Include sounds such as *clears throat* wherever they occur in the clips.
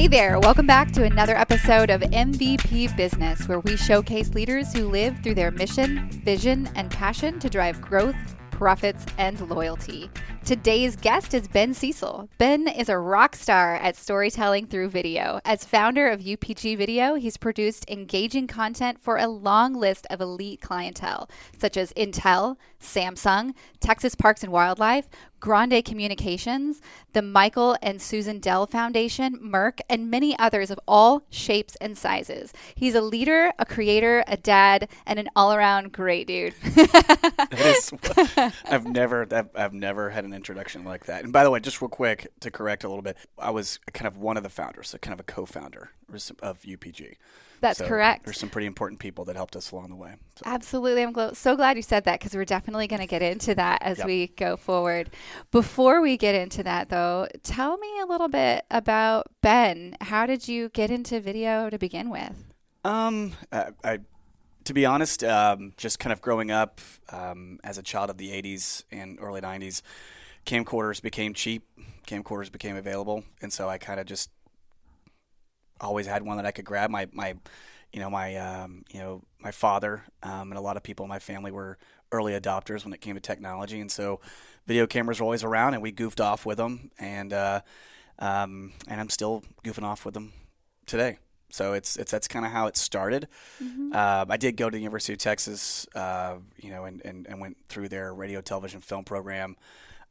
Hey there, welcome back to another episode of MVP Business, where we showcase leaders who live through their mission, vision, and passion to drive growth, profits, and loyalty. Today's guest is Ben Cecil. Ben is a rock star at storytelling through video. As founder of UPG Video, he's produced engaging content for a long list of elite clientele, such as Intel, Samsung, Texas Parks and Wildlife, Grande Communications, the Michael and Susan Dell Foundation, Merck, and many others of all shapes and sizes. He's a leader, a creator, a dad, and an all-around great dude. *laughs* is, *laughs* I've never I've, I've never had an introduction like that. And by the way, just real quick to correct a little bit, I was kind of one of the founders, so kind of a co-founder of UPG. That's so correct. There's some pretty important people that helped us along the way. So. Absolutely. I'm gl- so glad you said that because we're definitely going to get into that as yep. we go forward. Before we get into that, though, tell me a little bit about Ben. How did you get into video to begin with? Um, I, I to be honest, um, just kind of growing up um, as a child of the 80s and early 90s, camcorders became cheap, camcorders became available, and so I kind of just always had one that I could grab. My my, you know my um, you know my father um, and a lot of people in my family were early adopters when it came to technology, and so video cameras were always around, and we goofed off with them, and uh, um, and I'm still goofing off with them today. So it's it's that's kind of how it started. Mm-hmm. Uh, I did go to the University of Texas, uh, you know, and, and, and went through their radio, television, film program.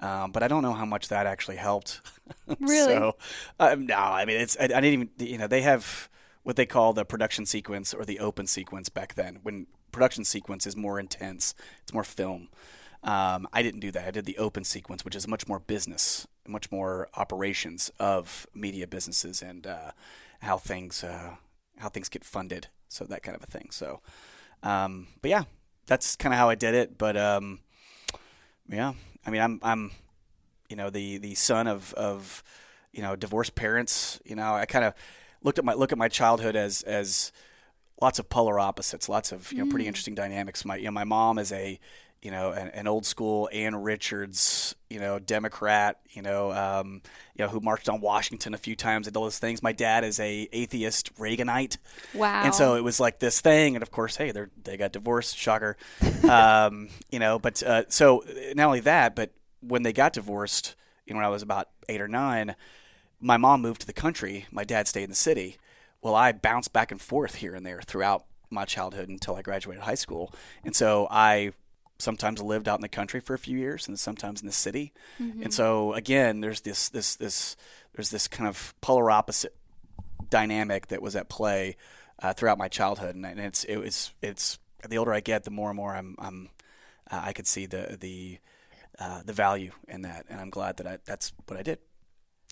Um, but I don't know how much that actually helped. *laughs* Really? so, um, no, I mean, it's I, I, didn't even you know they have what they call the production sequence or the open sequence back then. When production sequence is more intense, it's more film. Um, I didn't do that. I did the open sequence, which is much more business, much more operations of media businesses and uh, how things uh, how things get funded, so that kind of a thing. So, um, but yeah, that's kind of how I did it. But um, yeah, I mean, I'm I'm you know the the son of of you know divorced parents. You know, I kind of looked at my look at my childhood as as lots of polar opposites, lots of you know pretty mm. interesting dynamics. My you know my mom is a you know, an, an, old school Ann Richards, you know, Democrat, you know, um, you know, who marched on Washington a few times and all those things. My dad is a atheist Reaganite. Wow. And so it was like this thing, and of course, hey, they they got divorced, shocker. *laughs* um, you know, but uh, so not only that, but when they got divorced, you know, when I was about eight or nine, my mom moved to the country. My dad stayed in the city. Well, I bounced back and forth here and there throughout my childhood until I graduated high school, and so I sometimes lived out in the country for a few years and sometimes in the city. Mm-hmm. And so again, there's this this this there's this kind of polar opposite dynamic that was at play uh, throughout my childhood, and, and, it's it was it's the older I get, the more and more I'm, I'm uh, I could see the the uh, the value in that, and I'm glad that I, that's what I did.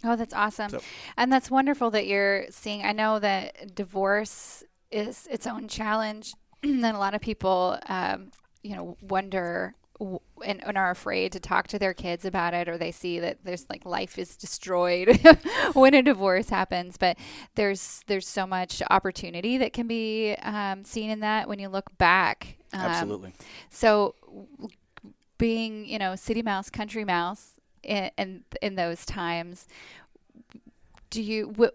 Oh, that's awesome, so. and that's wonderful that you're seeing. I know that divorce is its own challenge, *clears throat* and a lot of people um, you know, wonder and, and, are afraid to talk to their kids about it or they see that there's like life is destroyed *laughs* when a divorce happens. But there's there's so much opportunity that can be um, seen in that when you look back um, absolutely. so being you know city mouse country mouse in in, in those times do you w-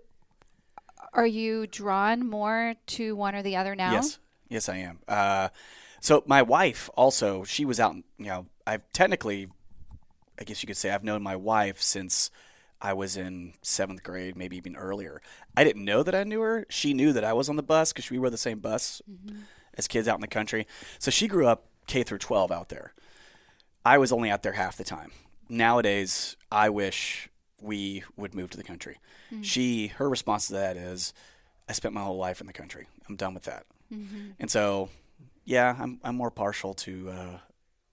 are you drawn more to one or the other now? Yes. Yes i am. Uh, so my wife also, she was out. You know, I've technically, I guess you could say, I've known my wife since I was in seventh grade, maybe even earlier. I didn't know that I knew her. She knew that I was on the bus because we were the same bus mm-hmm. as kids out in the country. So she grew up K through 12 out there. I was only out there half the time. Nowadays, I wish we would move to the country. Mm-hmm. She, her response to that is, I spent my whole life in the country. I'm done with that. Mm-hmm. And so yeah, I'm I'm more partial to uh,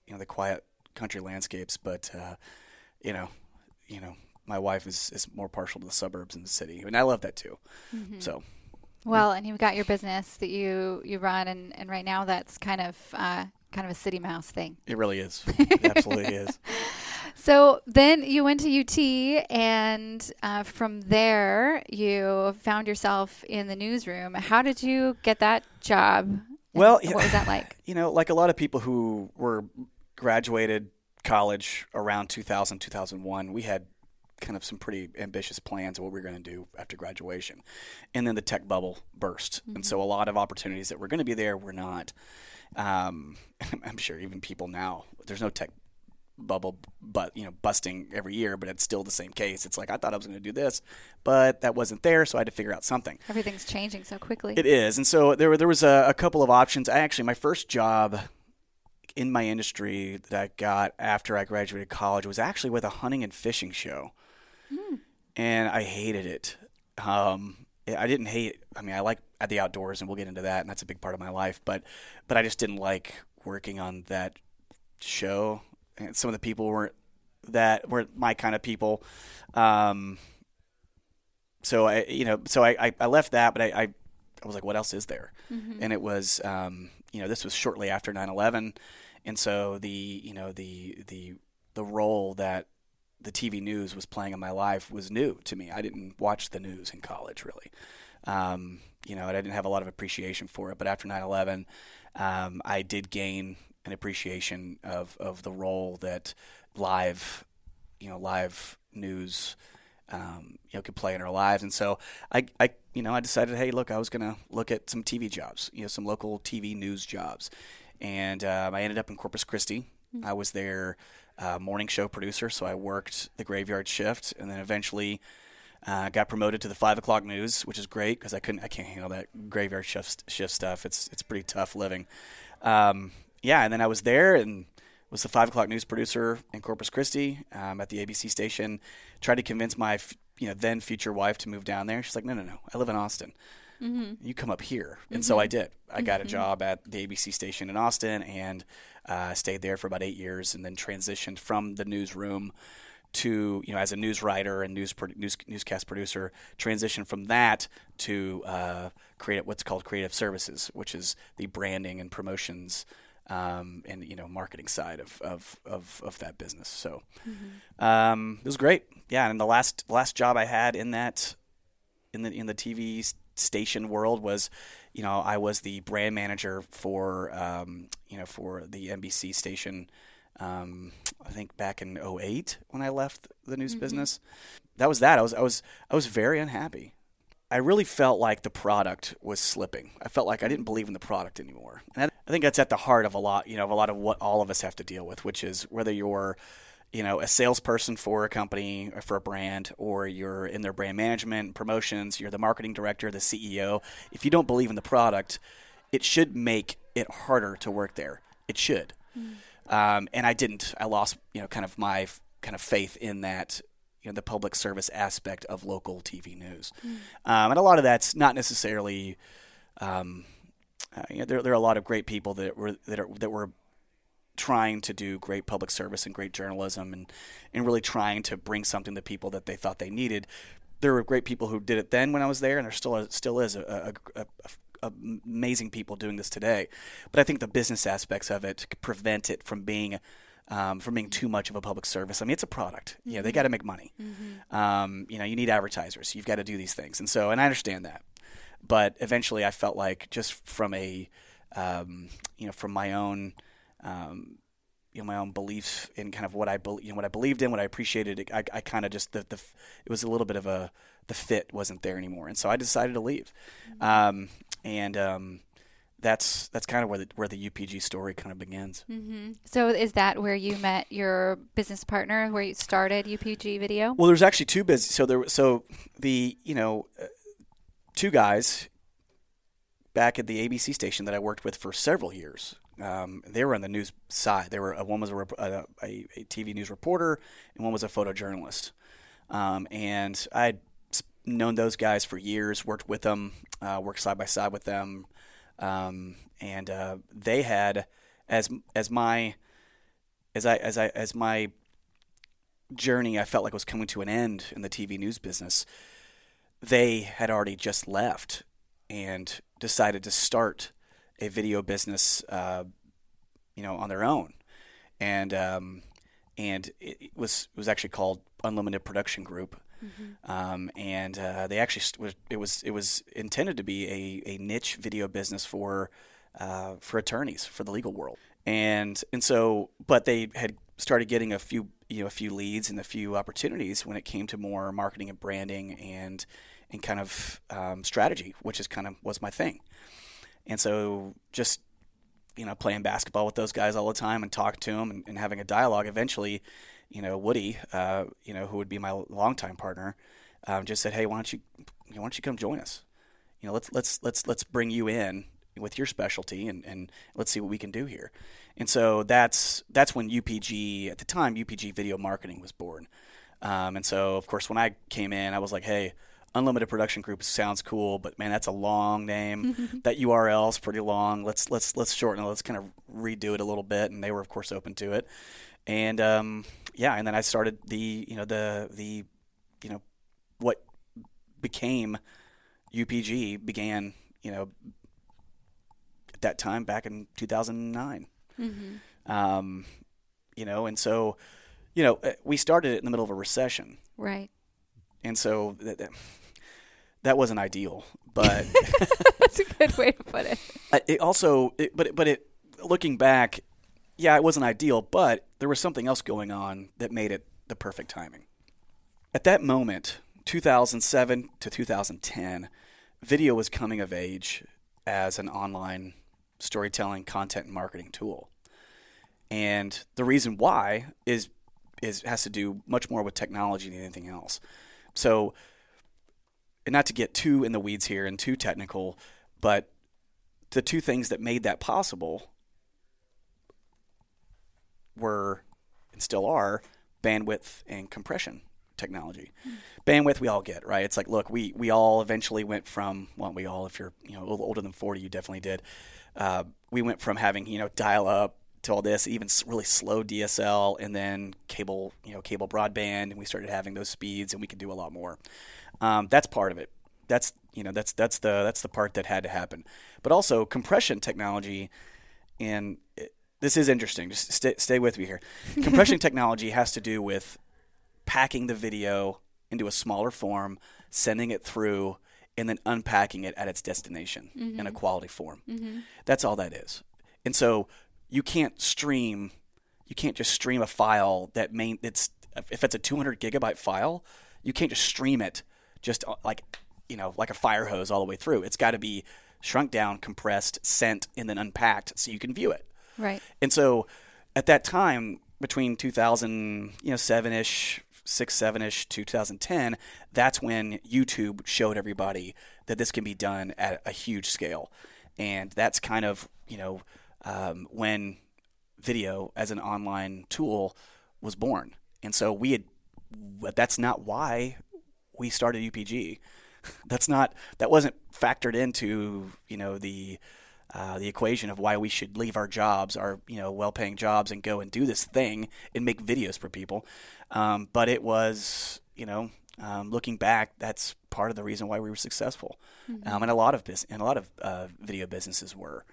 you know the quiet country landscapes, but uh, you know, you know, my wife is is more partial to the suburbs and the city, and I love that too. Mm-hmm. So. Well, and you've got your business that you you run, and, and right now that's kind of uh, kind of a city mouse thing. It really is. It *laughs* absolutely is. So then you went to UT, and uh, from there you found yourself in the newsroom. How did you get that job? Well, what was that like? *laughs* You know, like a lot of people who were graduated college around 2000, 2001, we had kind of some pretty ambitious plans of what we were going to do after graduation. And then the tech bubble burst. Mm-hmm. And so a lot of opportunities that were going to be there were not. Um, *laughs* I'm sure even people now, there's no tech bubble but you know busting every year but it's still the same case it's like i thought i was going to do this but that wasn't there so i had to figure out something everything's changing so quickly it is and so there, there was a, a couple of options i actually my first job in my industry that i got after i graduated college was actually with a hunting and fishing show mm. and i hated it um, I didn't hate. I mean, I like at the outdoors, and we'll get into that, and that's a big part of my life. But, but I just didn't like working on that show and some of the people weren't that weren't my kind of people. Um, so I, you know, so I, I left that, but I, I, I was like, what else is there? Mm-hmm. And it was, um, you know, this was shortly after 9/11, and so the, you know, the the the role that the TV news was playing in my life was new to me. I didn't watch the news in college really. Um, you know, I didn't have a lot of appreciation for it. But after 9/11, um, I did gain an appreciation of, of the role that live, you know, live news, um, you know, could play in our lives. And so I, I, you know, I decided, hey, look, I was going to look at some TV jobs, you know, some local TV news jobs. And um, I ended up in Corpus Christi. Mm-hmm. I was their uh, morning show producer, so I worked the graveyard shift, and then eventually uh, got promoted to the five o'clock news, which is great because I couldn't, I can't handle that graveyard shift shift stuff. It's it's pretty tough living. Um, yeah, and then I was there and was the five o'clock news producer in Corpus Christi um, at the ABC station. Tried to convince my you know then future wife to move down there. She's like, no, no, no, I live in Austin. Mm-hmm. You come up here, and mm-hmm. so I did. I got a mm-hmm. job at the ABC station in Austin and uh, stayed there for about eight years, and then transitioned from the newsroom to you know as a news writer and news, news newscast producer transition from that to uh, create what's called creative services which is the branding and promotions um, and you know marketing side of of, of, of that business. So mm-hmm. um, it was great. Yeah, and the last last job I had in that in the in the TV station world was, you know, I was the brand manager for um, you know for the NBC station. Um, I think back in 08 when I left the news mm-hmm. business. That was that. I was I was I was very unhappy. I really felt like the product was slipping. I felt like I didn't believe in the product anymore. And I think that's at the heart of a lot, you know, of a lot of what all of us have to deal with, which is whether you're, you know, a salesperson for a company or for a brand, or you're in their brand management, promotions, you're the marketing director, the CEO. If you don't believe in the product, it should make it harder to work there. It should. Mm. Um, and I didn't. I lost, you know, kind of my kind of faith in that you know the public service aspect of local TV news, mm. um, and a lot of that's not necessarily. Um, uh, you know, there, there are a lot of great people that were that are that were trying to do great public service and great journalism, and and really trying to bring something to people that they thought they needed. There were great people who did it then when I was there, and there still still is a, a, a, a amazing people doing this today. But I think the business aspects of it prevent it from being um, from being too much of a public service. I mean, it's a product. Mm-hmm. You know, they mm-hmm. got to make money. Mm-hmm. Um, you know, you need advertisers. You've got to do these things, and so, and I understand that. But eventually, I felt like just from a, um, you know, from my own, um, you know, my own beliefs in kind of what I, be- you know, what I believed in, what I appreciated. I, I kind of just the, the, it was a little bit of a, the fit wasn't there anymore, and so I decided to leave. Mm-hmm. Um, and um, that's that's kind of where the where the UPG story kind of begins. Mm-hmm. So is that where you met your business partner, where you started UPG Video? Well, there's actually two business. So there, so the you know, uh, two guys back at the ABC station that I worked with for several years. Um, they were on the news side. They were uh, one was a, a, a, TV news reporter, and one was a photojournalist. Um, and I'd known those guys for years, worked with them, uh, worked side by side with them um, and uh, they had as as my as I as I as my journey I felt like was coming to an end in the TV news business. They had already just left and decided to start a video business, uh, you know, on their own, and um, and it was it was actually called Unlimited Production Group Mm-hmm. Um, and uh, they actually st- it was it was intended to be a, a niche video business for uh, for attorneys for the legal world. And and so, but they had started getting a few you know a few leads and a few opportunities when it came to more marketing and branding and and kind of um, strategy, which is kind of was my thing. And so just you know playing basketball with those guys all the time and talking to them and, and having a dialogue. Eventually, you know Woody, uh, you know who would be my longtime partner, um, just said, "Hey, why don't you why don't you come join us? You know, let's let's let's let's bring you in with your specialty and, and let's see what we can do here." And so that's that's when UPG at the time UPG Video Marketing was born. Um, and so of course when I came in, I was like, "Hey." Unlimited Production Group sounds cool, but man, that's a long name. *laughs* that URL is pretty long. Let's let's let's shorten it. Let's kind of redo it a little bit, and they were of course open to it. And um, yeah, and then I started the you know the the you know what became UPG began you know at that time back in 2009. Mm-hmm. Um, you know, and so you know uh, we started it in the middle of a recession, Right. and so that, that, that wasn't ideal. But *laughs* That's a good way to put it. It also, it, but it, but it looking back, yeah, it wasn't ideal, but there was something else going on that made it the perfect timing. At that moment, 2007 to 2010, video was coming of age as an online storytelling, content, and marketing tool. And the reason why is is has to do much more with technology than anything else. So, and not to get too in the weeds here and too technical, but the two things that made that possible were and still are bandwidth and compression technology. Bandwidth we all get, right? It's like, look, we we all eventually went from well, we all, if you're you know older than forty, you definitely did. Uh, we went from having you know dial up to all this, even really slow DSL, and then cable, you know, cable broadband, and we started having those speeds, and we could do a lot more. Um, that's part of it. That's you know that's that's the that's the part that had to happen. But also compression technology, and this is interesting. Just stay stay with me here. Compression *laughs* technology has to do with packing the video into a smaller form, sending it through, and then unpacking it at its destination in a quality form. That's all that is. And so you can't stream, you can't just stream a file that main. It's if it's a 200 gigabyte file, you can't just stream it just uh, like you know like a fire hose all the way through. It's got to be shrunk down, compressed, sent, and then unpacked so you can view it. Right. And so at that time, between 2000, you know, seven ish, six, seven ish, 2010, that's when YouTube showed everybody that this can be done at a huge scale. And that's kind of, you know, um, when video as an online tool was born. And so we had, but that's not why we started UPG. *laughs* That's not, that wasn't factored into, you know, the, uh, the equation of why we should leave our jobs, our you know well-paying jobs, and go and do this thing and make videos for people. Um, but it was you know um, looking back, that's part of the reason why we were successful, um, and a lot of business and a lot of uh, video businesses were,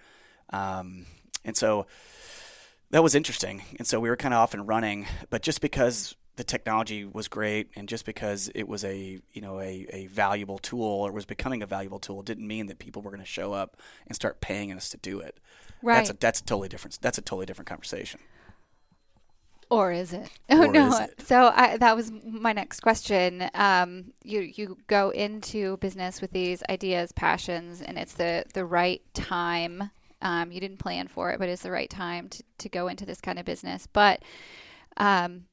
um, and so that was interesting. And so we were kind of off and running, but just because the technology was great and just because it was a you know a, a valuable tool or was becoming a valuable tool didn't mean that people were going to show up and start paying us to do it. right That's a that's a totally different that's a totally different conversation. Or is it? *laughs* Oh Or no. is it? So I, that was my next question. Um, you you go into business with these ideas, passions, and it's the the right time. Um, you didn't plan for it, but it's the right time to, to go into this kind of business. But um,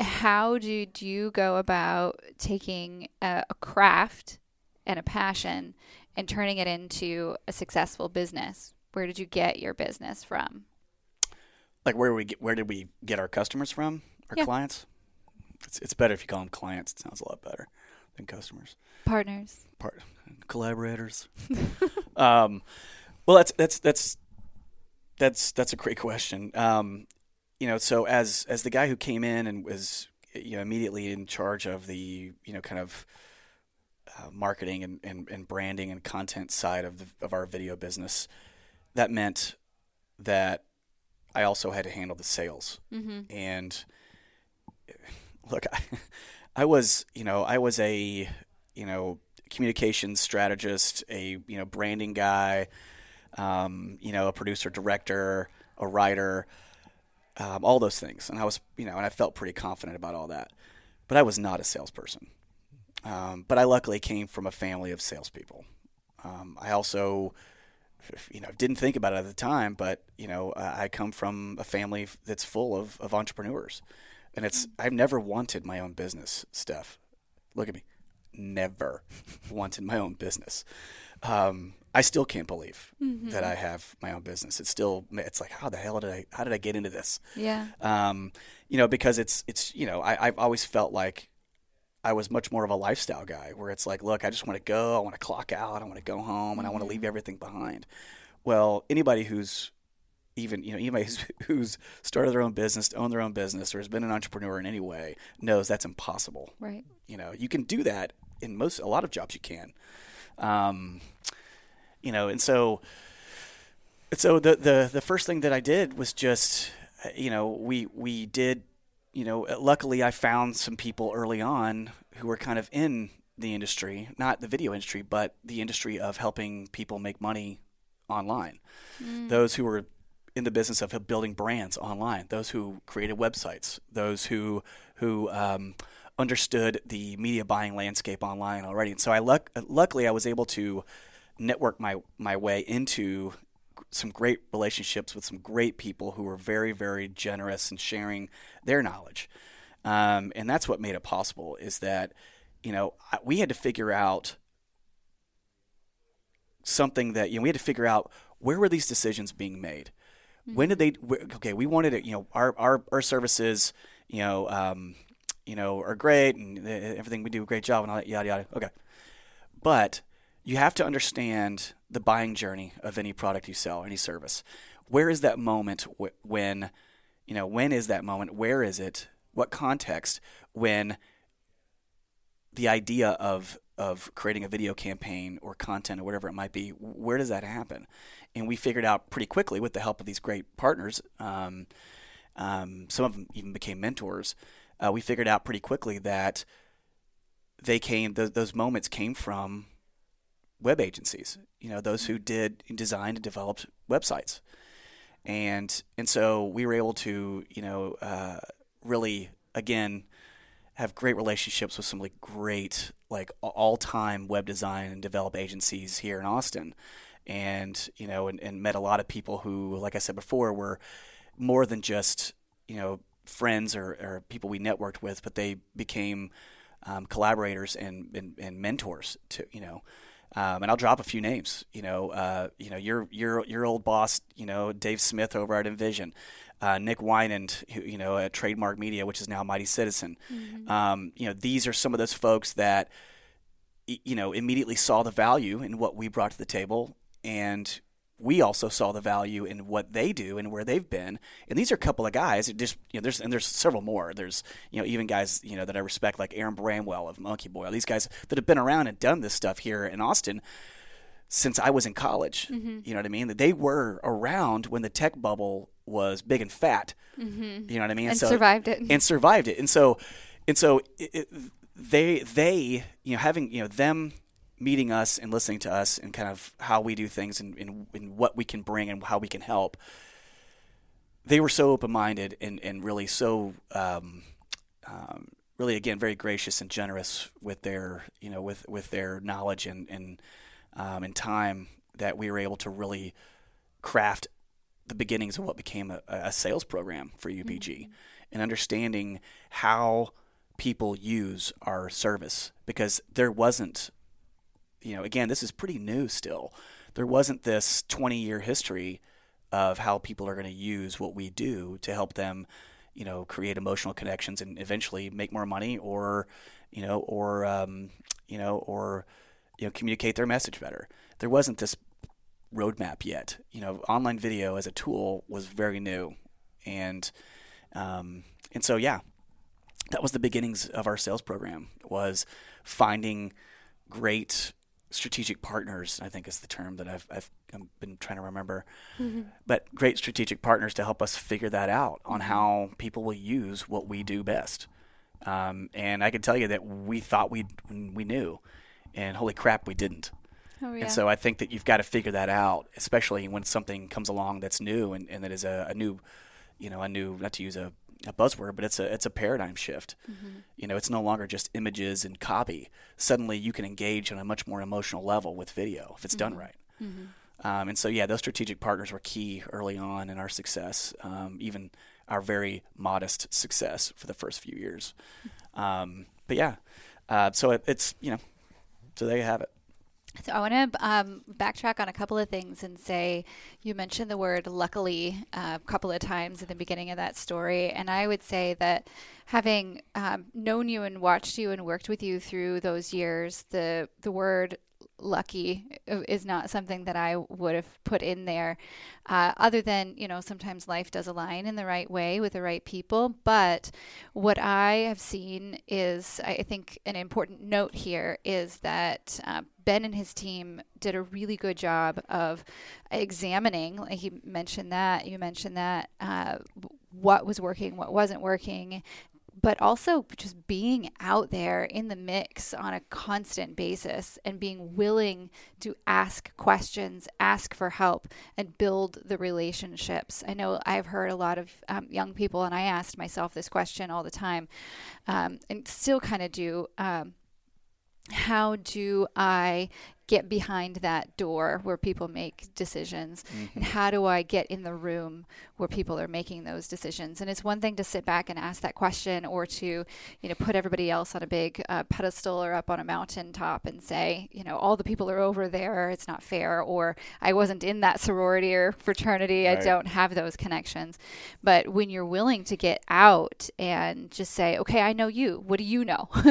how did you go about taking a, a craft and a passion and turning it into a successful business? Where did you get your business from? Like where we get, where did we get our customers from? Our Yeah. clients? It's it's better if you call them clients. It sounds a lot better than customers. Partners. part collaborators. *laughs* um, well, that's that's that's that's that's a great question. Um, you know, so as as the guy who came in and was you know immediately in charge of the you know kind of uh, marketing and, and, and branding and content side of the, of our video business, that meant that I also had to handle the sales Mm-hmm. and look I, I was you know i was a you know communications strategist a you know branding guy um, you know a producer director a writer um, all those things. And I was, you know, and I felt pretty confident about all that. But I was not a salesperson. Um, but I luckily came from a family of salespeople. Um, I also, you know, didn't think about it at the time, but you know, I come from a family that's full of, of entrepreneurs, and it's I've never wanted my own business. Steph, look at me, never *laughs* wanted my own business. Um, I still can't believe mm-hmm. that I have my own business. It's still it's like how the hell did I how did I get into this? Yeah. Um, you know, because it's it's you know I, I've always felt like I was much more of a lifestyle guy where it's like, look, I just want to go, I want to clock out, I want to go home, and mm-hmm. I want to leave everything behind. Well, anybody who's even you know anybody *laughs* who's, who's started their own business, owned their own business, or has been an entrepreneur in any way knows that's impossible. Right. You know, you can do that in most a lot of jobs. You can. Um, you know, and so so the the the first thing that I did was just you know we we did you know luckily I found some people early on who were kind of in the industry, not the video industry, but the industry of helping people make money online. Mm. Those who were in the business of building brands online, those who created websites, those who who um, understood the media buying landscape online already. And so I luck- luckily I was able to network my my way into some great relationships with some great people who were very very generous in sharing their knowledge. Um, and that's what made it possible is that you know we had to figure out something that you know we had to figure out where were these decisions being made? Mm-hmm. when did they okay we wanted it you know our our, our services you know um, you know are great and everything we do a great job and all that yada yada. Okay. But you have to understand the buying journey of any product you sell, any service. Where is that moment when, you know, when is that moment? Where is it? What context when the idea of of creating a video campaign or content or whatever it might be, where does that happen? And we figured out pretty quickly with the help of these great partners. Um, um, some of them even became mentors. Uh, we figured out pretty quickly that they came; th- those moments came from web agencies, you know, those who did designed and developed websites. And and so we were able to, you know, uh, really again have great relationships with some like great like all-time web design and develop agencies here in Austin. And, you know, and, and met a lot of people who, like I said before, were more than just, you know, friends or, or people we networked with, but they became um, collaborators and, and, and mentors to, you know, um, and I'll drop a few names. You know, uh, you know your your your old boss. You know, Dave Smith over at Envision, uh, Nick Wynand, who, you know, at Trademark Media, which is now Mighty Citizen. Mm-hmm. Um, you know, these are some of those folks that you know immediately saw the value in what we brought to the table and we also saw the value in what they do and where they've been. And these are a couple of guys. Just you know, there's and there's several more. There's you know even guys you know that I respect like Aaron Bramwell of Monkee-Boy. All These guys that have been around and done this stuff here in Austin since I was in college. Mm-hmm. You know what I mean? That they were around when the tech bubble was big and fat. Mm-hmm. You know what I mean? And so, survived it. And survived it. And so and so it, it, they they you know having you know them meeting us and listening to us and kind of how we do things and, and, and what we can bring and how we can help, they were so open minded and, and really so um, um, really again very gracious and generous with their you know with with their knowledge and and um, and time that we were able to really craft the beginnings of what became a, a sales program for UPG mm-hmm. and understanding how people use our service because there wasn't you know, again, this is pretty new still. There wasn't this 20 year history of how people are going to use what we do to help them, you know, create emotional connections and eventually make more money or, you know, or, um, you know, or, you know, communicate their message better. There wasn't this roadmap yet. You know, online video as a tool was very new. And, um, and so, yeah, that was the beginnings of our sales program was finding great strategic partners, I think is the term that I've, I've been trying to remember. Mm-hmm. But great strategic partners to help us figure that out on mm-hmm. how people will use what we do best. Um, and I can tell you that we thought we we knew, and holy crap, we didn't. Oh, yeah. And so I think that you've got to figure that out, especially when something comes along that's new and, and that is a, a new, you know a new not to use a, a buzzword, but it's a it's a paradigm shift. Mm-hmm. You know, it's no longer just images and copy. Suddenly, you can engage on a much more emotional level with video if it's mm-hmm. done right. Mm-hmm. Um, and so, yeah, those strategic partners were key early on in our success, um, even our very modest success for the first few years. Um, but yeah, uh, so it, it's you know, so there you have it. So I want to um, backtrack on a couple of things and say you mentioned the word luckily uh, a couple of times in the beginning of that story, and I would say that having um, known you and watched you and worked with you through those years, the the word lucky is not something that I would have put in there, uh, other than, you know, sometimes life does align in the right way with the right people. But what I have seen is, I think, an important note here is that uh, Ben and his team did a really good job of examining, he mentioned that, you mentioned that, uh, what was working, what wasn't working, but also just being out there in the mix on a constant basis and being willing to ask questions, ask for help, and build the relationships. I know I've heard a lot of um, young people, and I asked myself this question all the time, um, and still kind of do. Um, how do I get behind that door where people make decisions mm-hmm. and how do I get in the room where people are making those decisions? And it's one thing to sit back and ask that question or to you know put everybody else on a big uh, pedestal or up on a mountaintop and say you know all the people are over there. It's not fair. Or I wasn't in that sorority or fraternity. Right. I don't have those connections. But when you're willing to get out and just say okay I know you. What do you know? *laughs*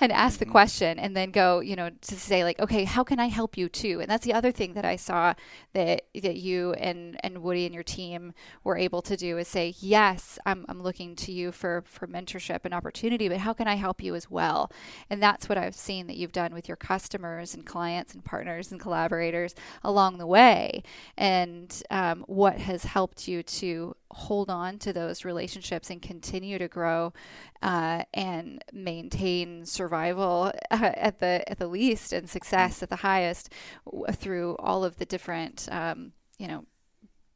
and ask mm-hmm. the question and then go you know to say like okay how can I I help you too? And that's the other thing that I saw that that you and and Woody and your team were able to do is say, yes, I'm I'm looking to you for for mentorship and opportunity, but how can I help you as well? And that's what I've seen that you've done with your customers and clients and partners and collaborators along the way, and um, what has helped you to hold on to those relationships and continue to grow uh, and maintain survival uh, at the at the least and success at the highest w- through all of the different um, you know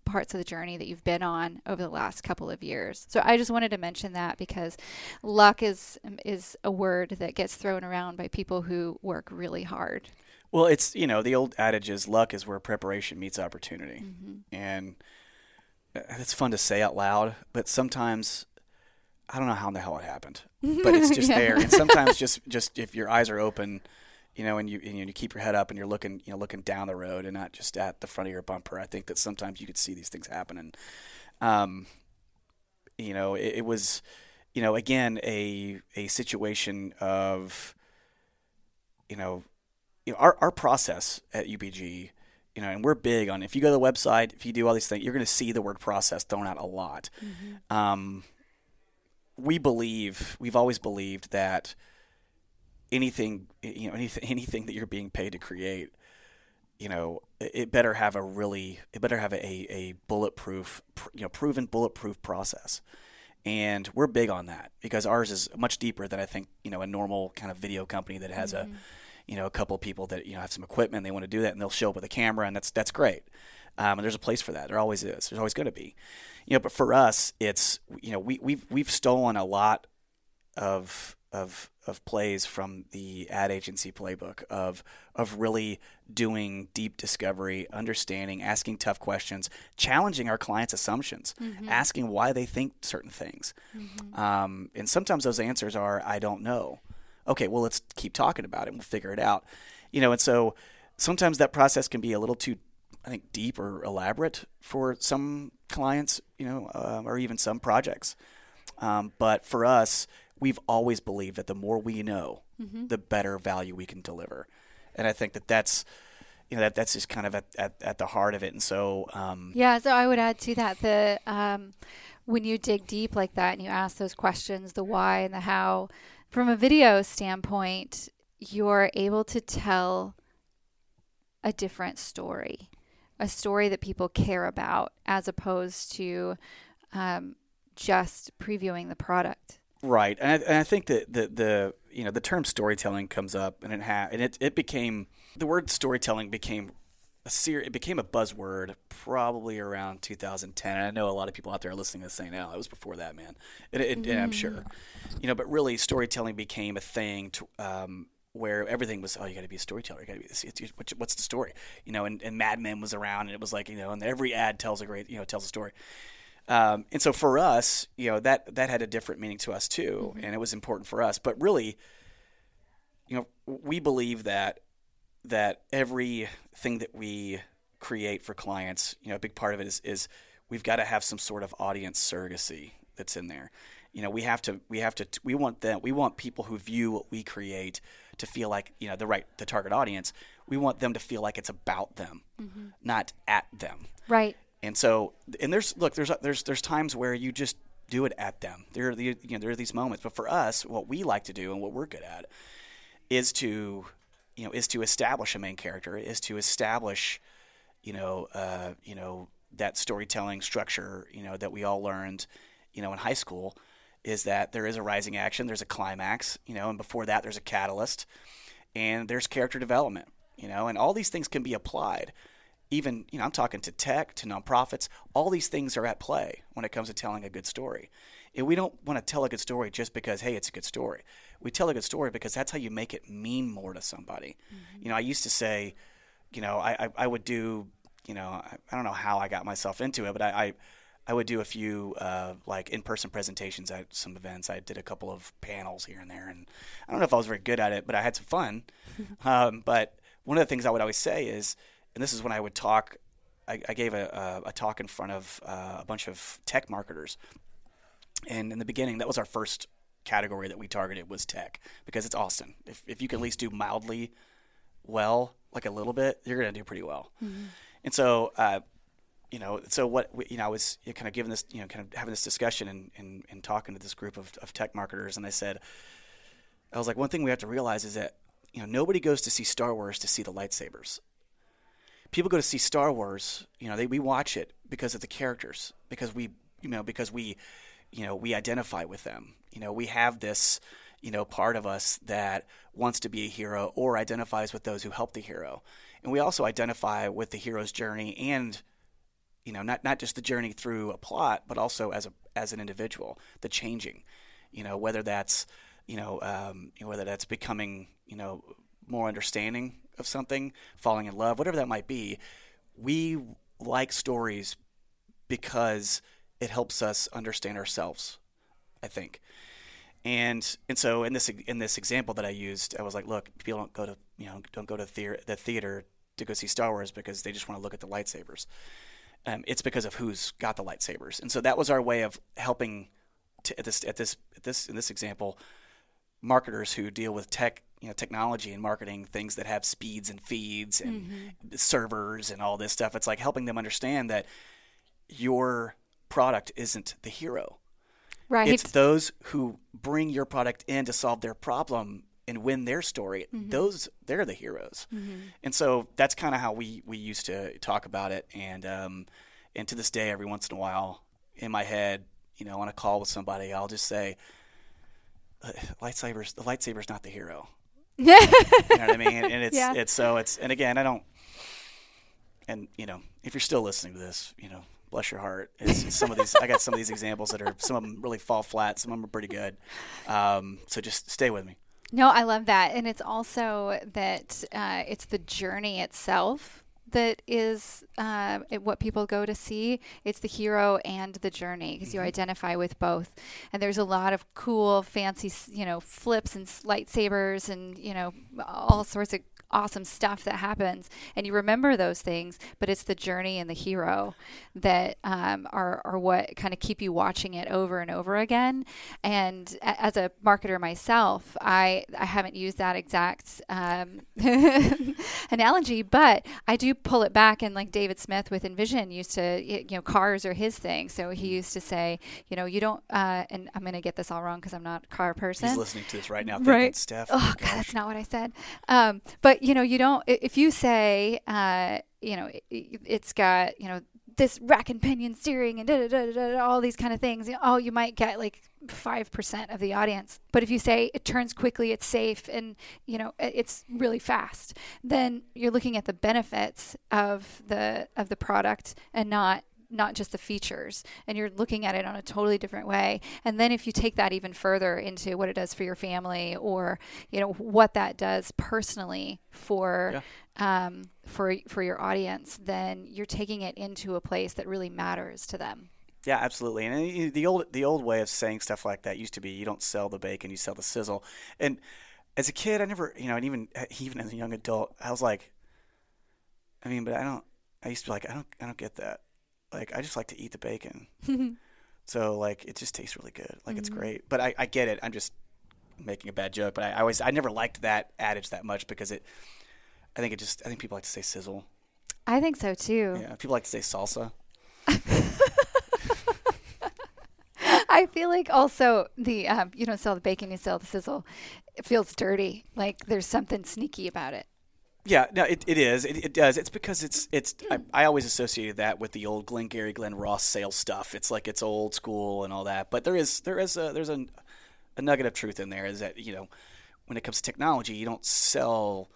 parts of the journey that you've been on over the last couple of years. So I just wanted to mention that because luck is is a word that gets thrown around by people who work really hard. Well, it's you know the old adage is luck is where preparation meets opportunity, mm-hmm. and it's fun to say out loud, but sometimes I don't know how in the hell it happened, *laughs* but it's just yeah. there. And sometimes just just if your eyes are open, you know, and you and you keep your head up and you're looking you know looking down the road and not just at the front of your bumper. I think that sometimes you could see these things happening. um, you know, it, it was, you know, again a a situation of, you know, you know our our process at UPG you know, and we're big on if you go to the website, if you do all these things, you're going to see the word process thrown out a lot. Mm-hmm. Um, we believe, we've always believed that anything, you know, anything, *laughs* anything that you're being paid to create, you know, it better have a really, it better have a, a bulletproof, you know, proven bulletproof process. And we're big on that because ours is much deeper than I think, you know, a normal kind of video company that has mm-hmm. a, you know a couple of people that you know have some equipment they want to do that and they'll show up with a camera and that's that's great um, and there's a place for that there always is there's always going to be you know but for us it's you know we we've we've stolen a lot of of of plays from the ad agency playbook of of really doing deep discovery, understanding, asking tough questions, challenging our clients' assumptions, mm-hmm. asking why they think certain things. Mm-hmm. Um, and sometimes those answers are I don't know okay, well, let's keep talking about it and we'll figure it out. You know, and so sometimes that process can be a little too, I think, deep or elaborate for some clients, you know, uh, or even some projects. Um, but for us, we've always believed that the more we know, mm-hmm. the better value we can deliver. And I think that that's, you know, that that's just kind of at, at, at the heart of it. And so, um, yeah, so I would add to that the, um, when you dig deep like that and you ask those questions, the why and the how, from a video standpoint, you're able to tell a different story, a story that people care about, as opposed to um, just previewing the product. Right, and I, and I think that the the you know the term storytelling comes up, and it ha- and it it became the word storytelling became a ser- it became a buzzword probably around 2010. And I know a lot of people out there are listening to this saying, "No, it was before that, man." It, it, mm. I'm sure, you know. But really, storytelling became a thing to, um, where everything was, "Oh, you got to be a storyteller. You got to be this. What's the story?" You know, and, and Mad Men was around, and it was like, you know, and every ad tells a great, you know, tells a story. Um, and so for us, you know, that that had a different meaning to us too, mm-hmm. and it was important for us. But really, you know, we believe that that everything that we create for clients, you know, a big part of it is is we've got to have some sort of audience surrogacy that's in there. You know, we have to we have to we want them we want people who view what we create to feel like you know the right the target audience. We want them to feel like it's about them, mm-hmm. not at them. Right. And so, and there's look, there's there's there's times where you just do it at them. There are the, you know there are these moments, but for us, what we like to do and what we're good at is to you know is to establish a main character, is to establish you know uh, you know that storytelling structure you know that we all learned you know in high school is that there is a rising action, there's a climax, you know, and before that there's a catalyst, and there's character development, you know, and all these things can be applied. Even you know i'm talking to tech to nonprofits all these things are at play when it comes to telling a good story and we don't want to tell a good story just because hey it's a good story we tell a good story because that's how you make it mean more to somebody mm-hmm. you know i used to say you know i, I, I would do you know I, I, don't know how i got myself into it but i, I I would do a few uh, like in-person presentations at some events. I did a couple of panels here and there, and I don't know if I was very good at it, but I had some fun. *laughs* um, but one of the things I would always say is, and this is when I would talk. I, I gave a, a, a, talk in front of uh, a bunch of tech marketers, and in the beginning, that was our first category that we targeted was tech because it's Austin. If if you can at least do mildly well, like a little bit, you're gonna do pretty well. Mm-hmm. And so, uh, you know, so what you know, I was kind of giving this, you know, kind of having this discussion and, and, and talking to this group of, of tech marketers, and I said, I was like, one thing we have to realize is that you know nobody goes to see Star Wars to see the lightsabers people go to see Star Wars. You know, they we watch it because of the characters, because we you know because we you know we identify with them. You know, we have this you know part of us that wants to be a hero or identifies with those who help the hero, and we also identify with the hero's journey and you know not not just the journey through a plot, but also as a as an individual, the changing. You know, whether that's you know, um, whether that's becoming you know more understanding of something, falling in love, whatever that might be, we like stories because it helps us understand ourselves, I think. And and so in this in this example that I used, I was like, look, people don't go to you know don't go to the, the theater to go see Star Wars because they just want to look at the lightsabers. Um, it's because of who's got the lightsabers, and so that was our way of helping to, at this at this at this in this example, marketers who deal with tech you know technology and marketing things that have speeds and feeds and mm-hmm. servers and all this stuff it's like helping them understand that your product isn't the hero right it's those who bring your product in to solve their problem and win their story mm-hmm. those they're the heroes mm-hmm. and so that's kind of how we we used to talk about it and um and to this day every once in a while in my head you know on a call with somebody i'll just say lightsabers the lightsaber's not the hero *laughs* you know what I mean? And, and it's yeah. it's so it's and again I don't and you know if you're still listening to this, you know bless your heart. It's, some of these I got some of these examples that are some of them really fall flat, some of them are pretty good. Um, so just stay with me. No, I love that, and it's also that uh, it's the journey itself that is uh, what people go to see. It's the hero and the journey because mm-hmm. you identify with both. And there's a lot of cool, fancy, you know, flips and lightsabers and you know all sorts of awesome stuff that happens. And you remember those things but it's the journey and the hero that um, are, are what kind of keep you watching it over and over again. And a- as a marketer myself i i haven't used that exact um, *laughs* analogy but i do pull it back and like david smith with envision used to you know cars are his thing. So he used to say you know you don't uh, and i'm going to get this all wrong because i'm not a car person. he's listening to this right now right. steph oh, god that's not what i said. Um, but you know, you don't, if you say, uh, you know, it, has got, you know, this rack and pinion steering and da, da, da, all these kind of things. you Oh, you might get like five percent of the audience. But if you say it turns quickly, it's safe, and you know it's really fast, then you're looking at the benefits of the of the product and not not just the features and you're looking at it on a totally different way and then if you take that even further into what it does for your family or you know what that does personally for yeah. um, for for your audience then you're taking it into a place that really matters to them yeah, absolutely. And the old the old way of saying stuff like that used to be you don't sell the bacon, you sell the sizzle. And as a kid, I never, you know, and even *laughs* even as a young adult, I was like, I mean, but I don't. I used to be like, I don't, I don't get that like I just like to eat the bacon. *laughs* so like it just tastes really good. Like mm-hmm. it's great. But I, I get it. I'm just making a bad joke. But I, I always I never liked that adage that much because it. I think it just I think people like to say sizzle. I think so too. Yeah, people like to say salsa. *laughs* I feel like also the um, you don't sell the bacon, you sell the sizzle. It feels dirty. Like there's something sneaky about it. Yeah, no, it, it is. It, it does. It's because it's it's. I, I, always associated that with the old Glenn Glengarry Glen Ross sales stuff. It's like it's old school and all that. But there is there is a there's a, a nugget of truth in there. Is that you know when it comes to technology, you don't sell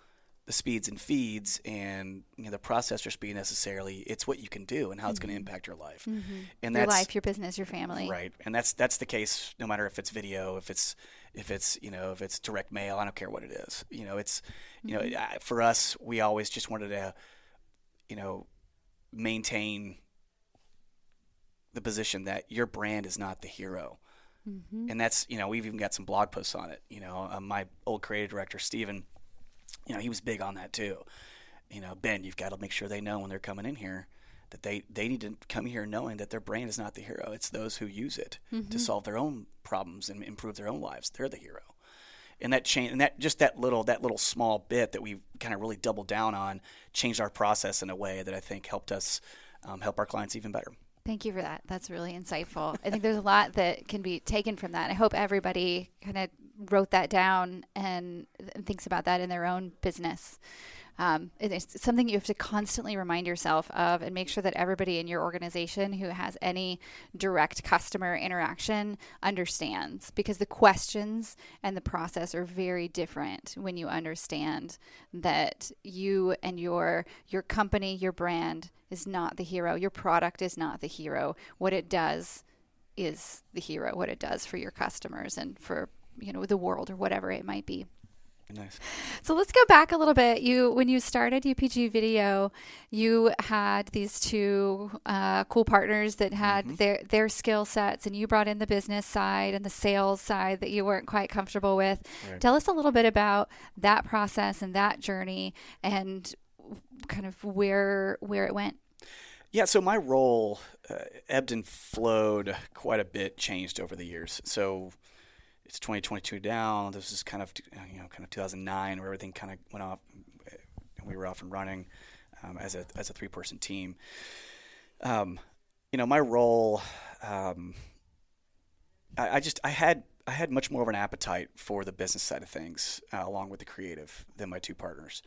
the speeds and feeds and you know, the processor speed necessarily. It's what you can do and how mm-hmm. it's going to impact your life. Mm-hmm. And your life, your business, your family. Right, and that's that's the case no matter if it's video, if it's if it's you know if it's direct mail. I don't care what it is. You know, it's you know for us, we always just wanted to you know maintain the position that your brand is not the hero. Mm-hmm. And that's, you know, we've even got some blog posts on it. You know, um, my old creative director, Steven, you know, he was big on that too. You know, Ben, you've got to make sure they know when they're coming in here that they, they need to come here knowing that their brand is not the hero. It's those who use it mm-hmm. to solve their own problems and improve their own lives. They're the hero. And that change, and that just that little that little small bit that we kind of really doubled down on changed our process in a way that I think helped us um, help our clients even better. Thank you for that. That's really insightful. I think there's a lot that can be taken from that. I hope everybody kind of wrote that down and, and thinks about that in their own business. Um, it's something you have to constantly remind yourself of and make sure that everybody in your organization who has any direct customer interaction understands because the questions and the process are very different when you understand that you and your your company your brand is not the hero. Your product is not the hero. What it does is the hero. What it does for your customers and for you know the world or whatever it might be Nice. So let's go back a little bit. You, when you started UPG Video, you had these two uh, cool partners that had mm-hmm. their their skill sets, and you brought in the business side and the sales side that you weren't quite comfortable with. Right. Tell us a little bit about that process and that journey, and kind of where where it went. Yeah, so my role uh, ebbed and flowed quite a bit, changed over the years. So it's 2022 down. This is kind of you know kind of 2009 where everything kind of went off, and we were off and running um, as a as a three person team. Um, you know, my role, um, I, I, just I had I had much more of an appetite for the business side of things, uh, along with the creative, than my two partners.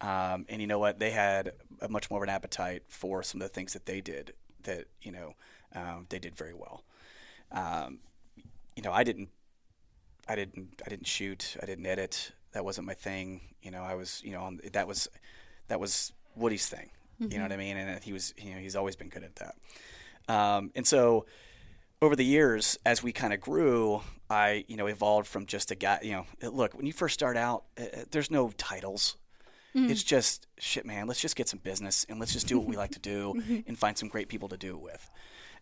Um, and you know what? They had a much more of an appetite for some of the things that they did that you know um, they did very well. Um, you know, I didn't I didn't I didn't shoot. I didn't edit. That wasn't my thing. You know, I was you know on, that was that was Woody's thing. Mm-hmm. You know mm-hmm. what I mean? And he was you know he's always been good at that. Um, and so over the years, as we kind of grew, I you know evolved from just a guy. You know, look when you first start out, uh, uh there's no titles. Mm-hmm. It's just shit, man. Let's just get some business and let's just do what we like to do *laughs* mm-hmm. and find some great people to do it with.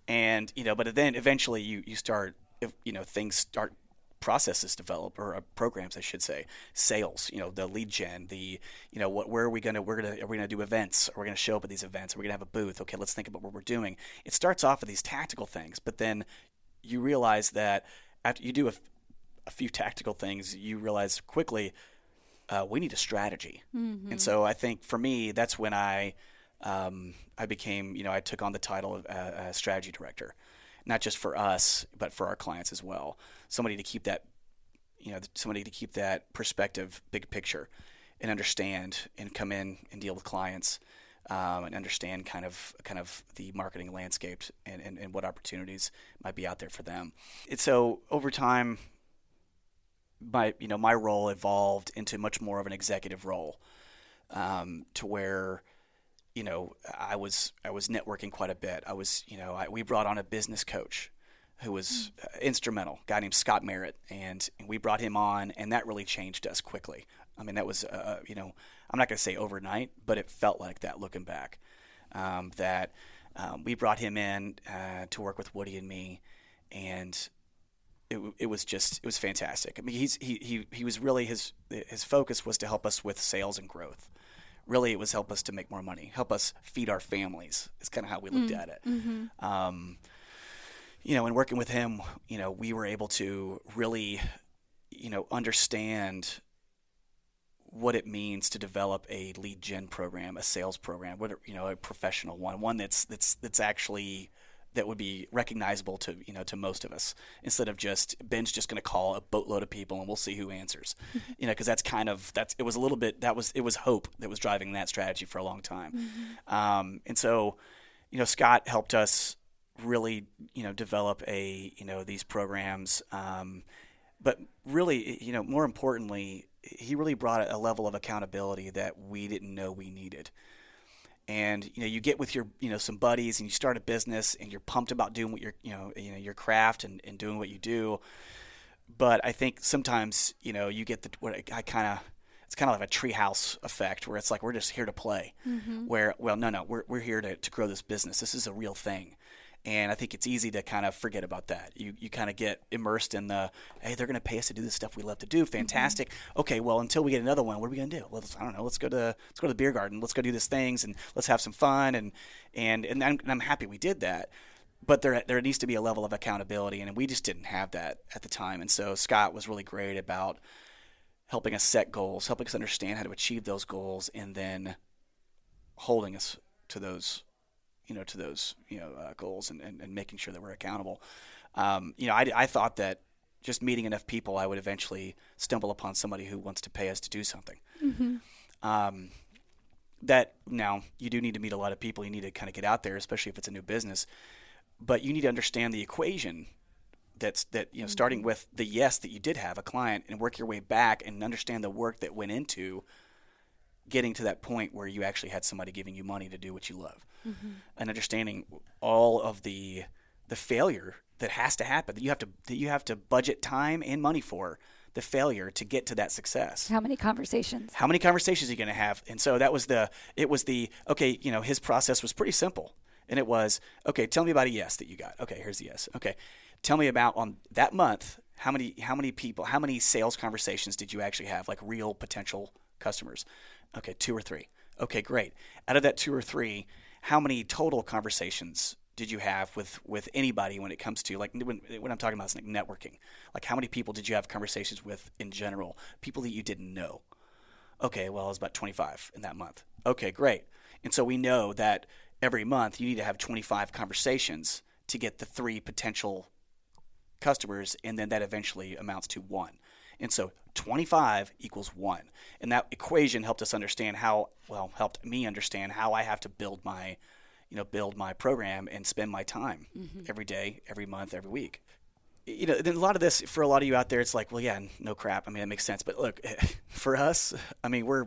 And you know, but then eventually you you start if, you know things start processes develop or uh, programs I should say sales you know the lead gen the you know what where are we gonna we're gonna are we gonna do events? Are we gonna show up at these events? Are we gonna have a booth? Okay let's think about what we're doing. It starts off with these tactical things but then you realize that after you do a, a few tactical things you realize quickly uh, we need a strategy. Mm-hmm. and so I think for me that's when I um, I became you know I took on the title of uh, strategy director not just for us, but for our clients as well. Somebody to keep that, you know, somebody to keep that perspective, big picture, and understand and come in and deal with clients um, and understand kind of kind of the marketing landscape and, and, and what opportunities might be out there for them. And so over time, my you know my role evolved into much more of an executive role, um, to where you know I was I was networking quite a bit. I was you know I, we brought on a business coach who was uh, instrumental, a guy named Scott Merritt, and, and we brought him on, and that really changed us quickly. I mean, that was, uh, uh you know, I'm not going to say overnight, but it felt like that looking back. Um, that um, we brought him in uh, to work with Woody and me, and it, it was just it was fantastic. I mean, he's he, he he was really his his focus was to help us with sales and growth. Really, it was help us to make more money, help us feed our families. Is kind of how we looked mm, at it. Mm-hmm. Um, you know, in working with him, you know, we were able to really, you know, understand what it means to develop a lead gen program, a sales program, what you know, a professional one, one that's that's that's actually that would be recognizable to you know to most of us instead of just Ben's just going to call a boatload of people and we'll see who answers, *laughs* you know, because that's kind of that's it was a little bit that was it was hope that was driving that strategy for a long time, mm-hmm. um, and so you know Scott helped us really you know develop a you know these programs, um, but really you know more importantly he really brought a level of accountability that we didn't know we needed. And you know, you get with your you know some buddies and you start a business and you're pumped about doing what your you know you know your craft and, and doing what you do. But I think sometimes you know you get the what I kind of it's kind of like a treehouse effect where it's like we're just here to play. Mm-hmm. Where well no no we're we're here to to grow this business. This is a real thing. And I think it's easy to kind of forget about that. You, you kind of get immersed in the, hey, they're going to pay us to do the stuff we love to do. Mm-hmm. Fantastic. Mm-hmm. Okay, well, until we get another one, what are we going to do? Let's, I don't know. Let's go to let's go to the beer garden. Let's go do these things and let's have some fun. And and and I'm, and I'm happy we did that. But there there needs to be a level of accountability, and we just didn't have that at the time. And so Scott was really great about helping us set goals, helping us understand how to achieve those goals, and then holding us to those you know to those you know uh, goals and, and, and, making sure that we're accountable. Um, you know, I, I thought that just meeting enough people, I would eventually stumble upon somebody who wants to pay us to do something. Mm-hmm. Um, that now you do need to meet a lot of people. You need to kind of get out there, especially if it's a new business. But you need to understand the equation that's that you know mm-hmm. starting with the yes that you did have a client and work your way back and understand the work that went into getting to that point where you actually had somebody giving you money to do what you love mm-hmm. and understanding all of the the failure that has to happen that you have to that you have to budget time and money for the failure to get to that success. How many conversations? How many conversations are you going to have? And so that was the it was the okay, you know, his process was pretty simple. And it was, okay, tell me about a yes that you got. Okay, here's the yes. Okay. Tell me about on that month, how many how many people, how many sales conversations did you actually have like real potential customers? Okay, two or three. Okay, great. Out of that two or three, how many total conversations did you have with with anybody when it comes to like when, when I'm talking about like networking? Like how many people did you have conversations with in general? People that you didn't know. Okay, well, it was about 25 in that month. Okay, great. And so we know that every month you need to have 25 conversations to get the three potential customers, and then that eventually amounts to one. And so 25 equals 1. And that equation helped us understand how, well, helped me understand how I have to build my, you know, build my program and spend my time mm-hmm. every day, every month, every week. You know, then a lot of this, for a lot of you out there, it's like, well, yeah, no crap. I mean, it makes sense. But look, *laughs* for us, I mean, we're,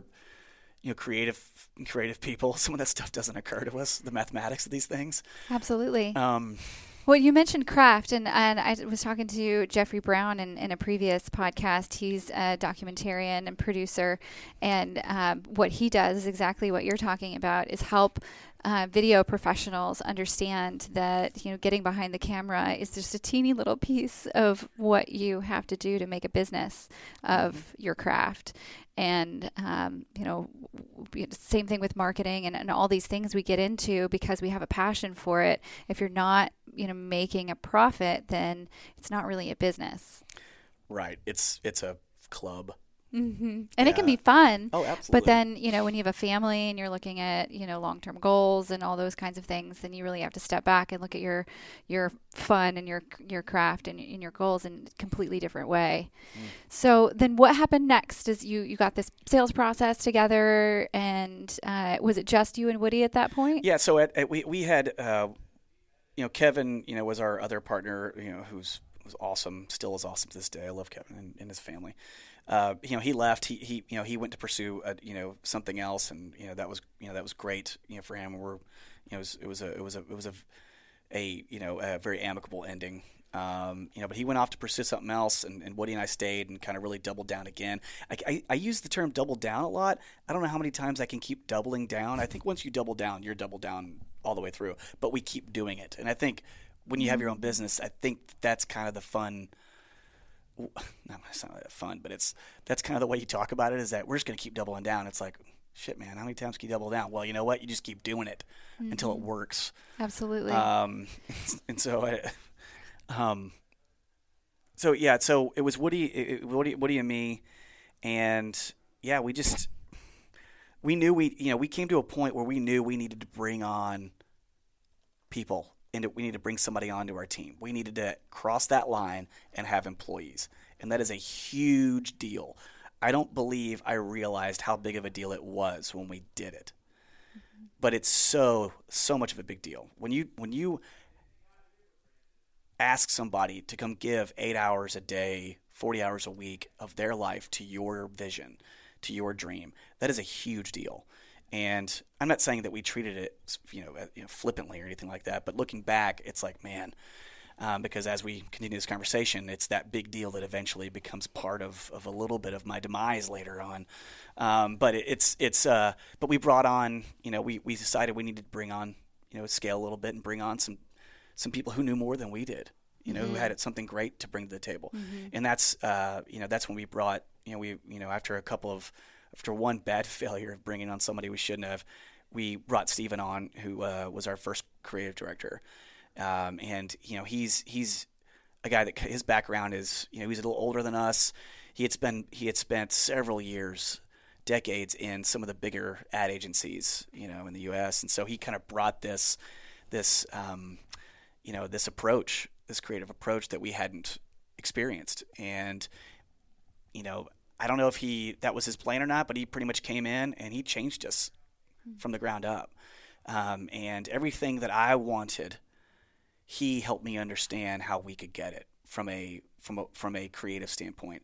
you know, creative, creative people. *laughs* Some of that stuff doesn't occur to us, the mathematics of these things. Absolutely. Um, well, you mentioned craft, and, and I was talking to Jeffrey Brown in, in a previous podcast. He's a documentarian and producer, and um, what he does is exactly what you're talking about: is help uh, video professionals understand that you know getting behind the camera is just a teeny little piece of what you have to do to make a business of your craft and um, you know same thing with marketing and, and all these things we get into because we have a passion for it if you're not you know making a profit then it's not really a business right it's it's a club Mm-hmm. And it can be fun. Oh, absolutely. But then, you know, when you have a family and you're looking at, you know, long-term goals and all those kinds of things, then you really have to step back and look at your your fun and your your craft and, and your goals in a completely different way. Mm. So then, what happened next? Is you you got this sales process together, and uh, was it just you and Woody at that point? Yeah, so at, at we we had uh, you know Kevin, you know, was our other partner, you know, who's was awesome, still is awesome to this day. I love Kevin and, and his family. Uh, you know, he left. He, he you know he went to pursue a, you know something else, and you know that was you know that was great. You know for him, we're you know it was, it was a it was a it was a, a you know a very amicable ending. Um, you know, but he went off to pursue something else, and, and Woody and I stayed and kind of really doubled down again. I, I, I use the term double down a lot. I don't know how many times I can keep doubling down. I think once you double down, you're double down all the way through. But we keep doing it, and I think when you have your own business, I think that's kind of the fun. *laughs* Not not that fun, but it's that's kind of the way you talk about it. Is that we're just going to keep doubling down. It's like, shit, man, how many times can you double down? Well, you know what? You just keep doing it until it works. Absolutely. Um, *laughs* and so I, um, so yeah, so it was Woody, it, Woody, Woody and me, and yeah, we just we knew we you know we came to a point where we knew we needed to bring on people and we need to bring somebody onto our team. We needed to cross that line and have employees, and that is a huge deal. I don't believe I realized how big of a deal it was when we did it but it's so so much of a big deal when you when you ask somebody to come give eight hours a day 40 hours a week of their life to your vision to your dream that is a huge deal and i'm not saying that we treated it you know, you know flippantly or anything like that but looking back it's like man um, because as we continue this conversation, it's that big deal that eventually becomes part of, of a little bit of my demise later on. Um, but it, it's it's uh, but we brought on you know we, we decided we needed to bring on you know scale a little bit and bring on some some people who knew more than we did. You know, who had something great to bring to the table, and that's uh, you know that's when we brought you know we you know after a couple of after one bad *laughs* failure of bringing on somebody we shouldn't have, we brought Steven on, who uh, was our first creative director, um, and you know he's he's a guy that his background is you know he's a little older than us. He had spent he had spent several years, decades in some of the bigger ad agencies you know in the U.S. and so he kind of brought this this um, you know this approach this creative approach that we hadn't experienced and you know I don't know if he that was his plan or not, but he pretty much came in and he changed us from the ground up. Um, and everything that I wanted, he helped me understand how we could get it from a from a from a creative standpoint.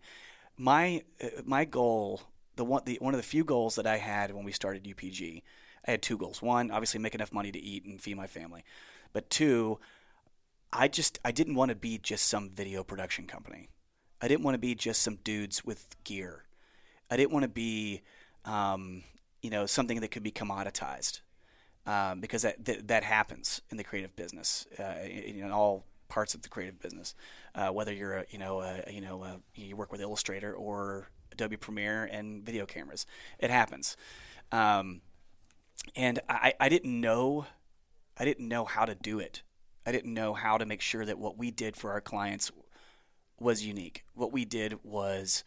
My uh, my goal, the one the one of the few goals that I had when we started UPG, I had two goals. One, obviously make enough money to eat and feed my family, but two, I just I didn't want to be just some video production company. I didn't want to be just some dudes with gear. I didn't want to be, um, you know, something that could be commoditized, um, because that, that that happens in the creative business, uh, in, in all parts of the creative business. Uh, whether you're a, you know, a, you know, a, you work with Illustrator or Adobe Premiere and video cameras, it happens. Um, and I, I didn't know, I didn't know how to do it. I didn't know how to make sure that what we did for our clients was unique. What we did was,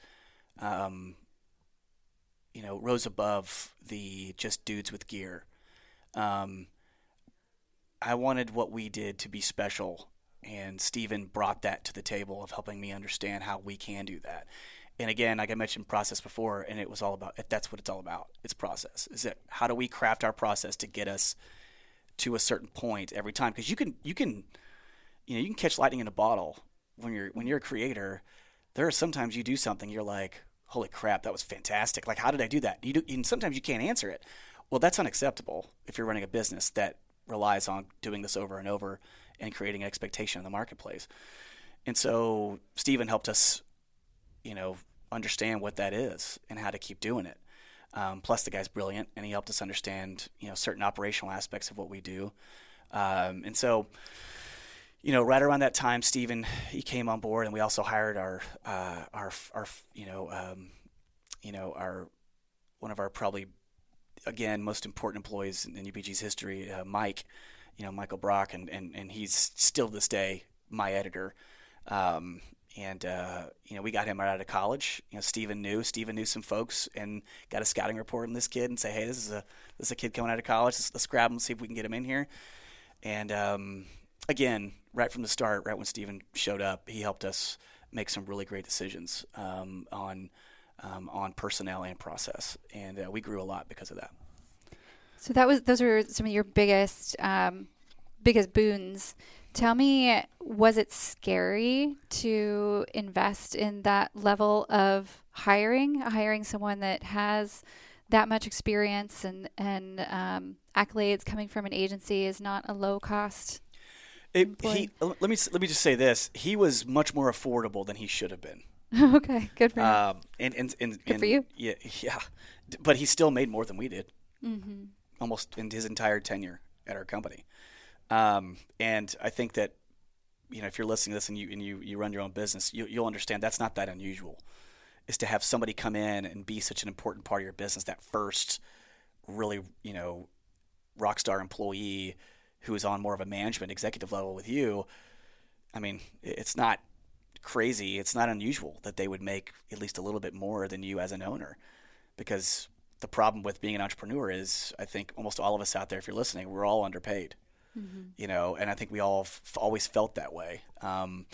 um, you know, rose above the just dudes with gear. Um, I wanted what we did to be special, and Steven brought that to the table of helping me understand how we can do that. And again, like I mentioned, process before, and it was all about that's what it's all about. It's process. Is it how do we craft our process to get us to a certain point every time? Because you can you can you know you can catch lightning in a bottle when you're when you're a creator. There are sometimes you do something you're like, holy crap, that was fantastic. Like how did I do that? You do, and sometimes you can't answer it. Well, that's unacceptable if you're running a business that relies on doing this over and over and creating expectation in the marketplace. And so Stephen helped us, you know, understand what that is and how to keep doing it. Um, plus, the guy's brilliant, and he helped us understand, you know, certain operational aspects of what we do. Um, and so, you know, right around that time, Stephen he came on board, and we also hired our uh, our our you know um, you know our one of our probably again most important employees in UPG's history, uh, Mike, you know Michael Brock, and, and and he's still to this day my editor. Um, and uh, you know we got him right out of college. You know, Steven knew Steven knew some folks and got a scouting report on this kid and say, hey, this is a this is a kid coming out of college. Let's, let's grab him, see if we can get him in here. And um, again, right from the start, right when Steven showed up, he helped us make some really great decisions um, on um, on personnel and process, and uh, we grew a lot because of that. So that was those were some of your biggest um, biggest boons Tell me, was it scary to invest in that level of hiring, hiring someone that has that much experience and and um, accolades coming from an agency is not a low cost. It, he, let me let me just say this: he was much more affordable than he should have been. *laughs* okay, good for him. Um, and, and, and, good and, for you. Yeah, yeah, but he still made more than we did, mm-hmm. almost in his entire tenure at our company. Um, and I think that you know if you're listening to this and you and you, you run your own business, you, you'll understand that's not that unusual. Is to have somebody come in and be such an important part of your business. That first, really, you know, rock star employee who is on more of a management executive level with you. I mean, it's not crazy. It's not unusual that they would make at least a little bit more than you as an owner, because the problem with being an entrepreneur is, I think almost all of us out there, if you're listening, we're all underpaid mm-hmm. you know, and I think we all f- always felt that way. Um,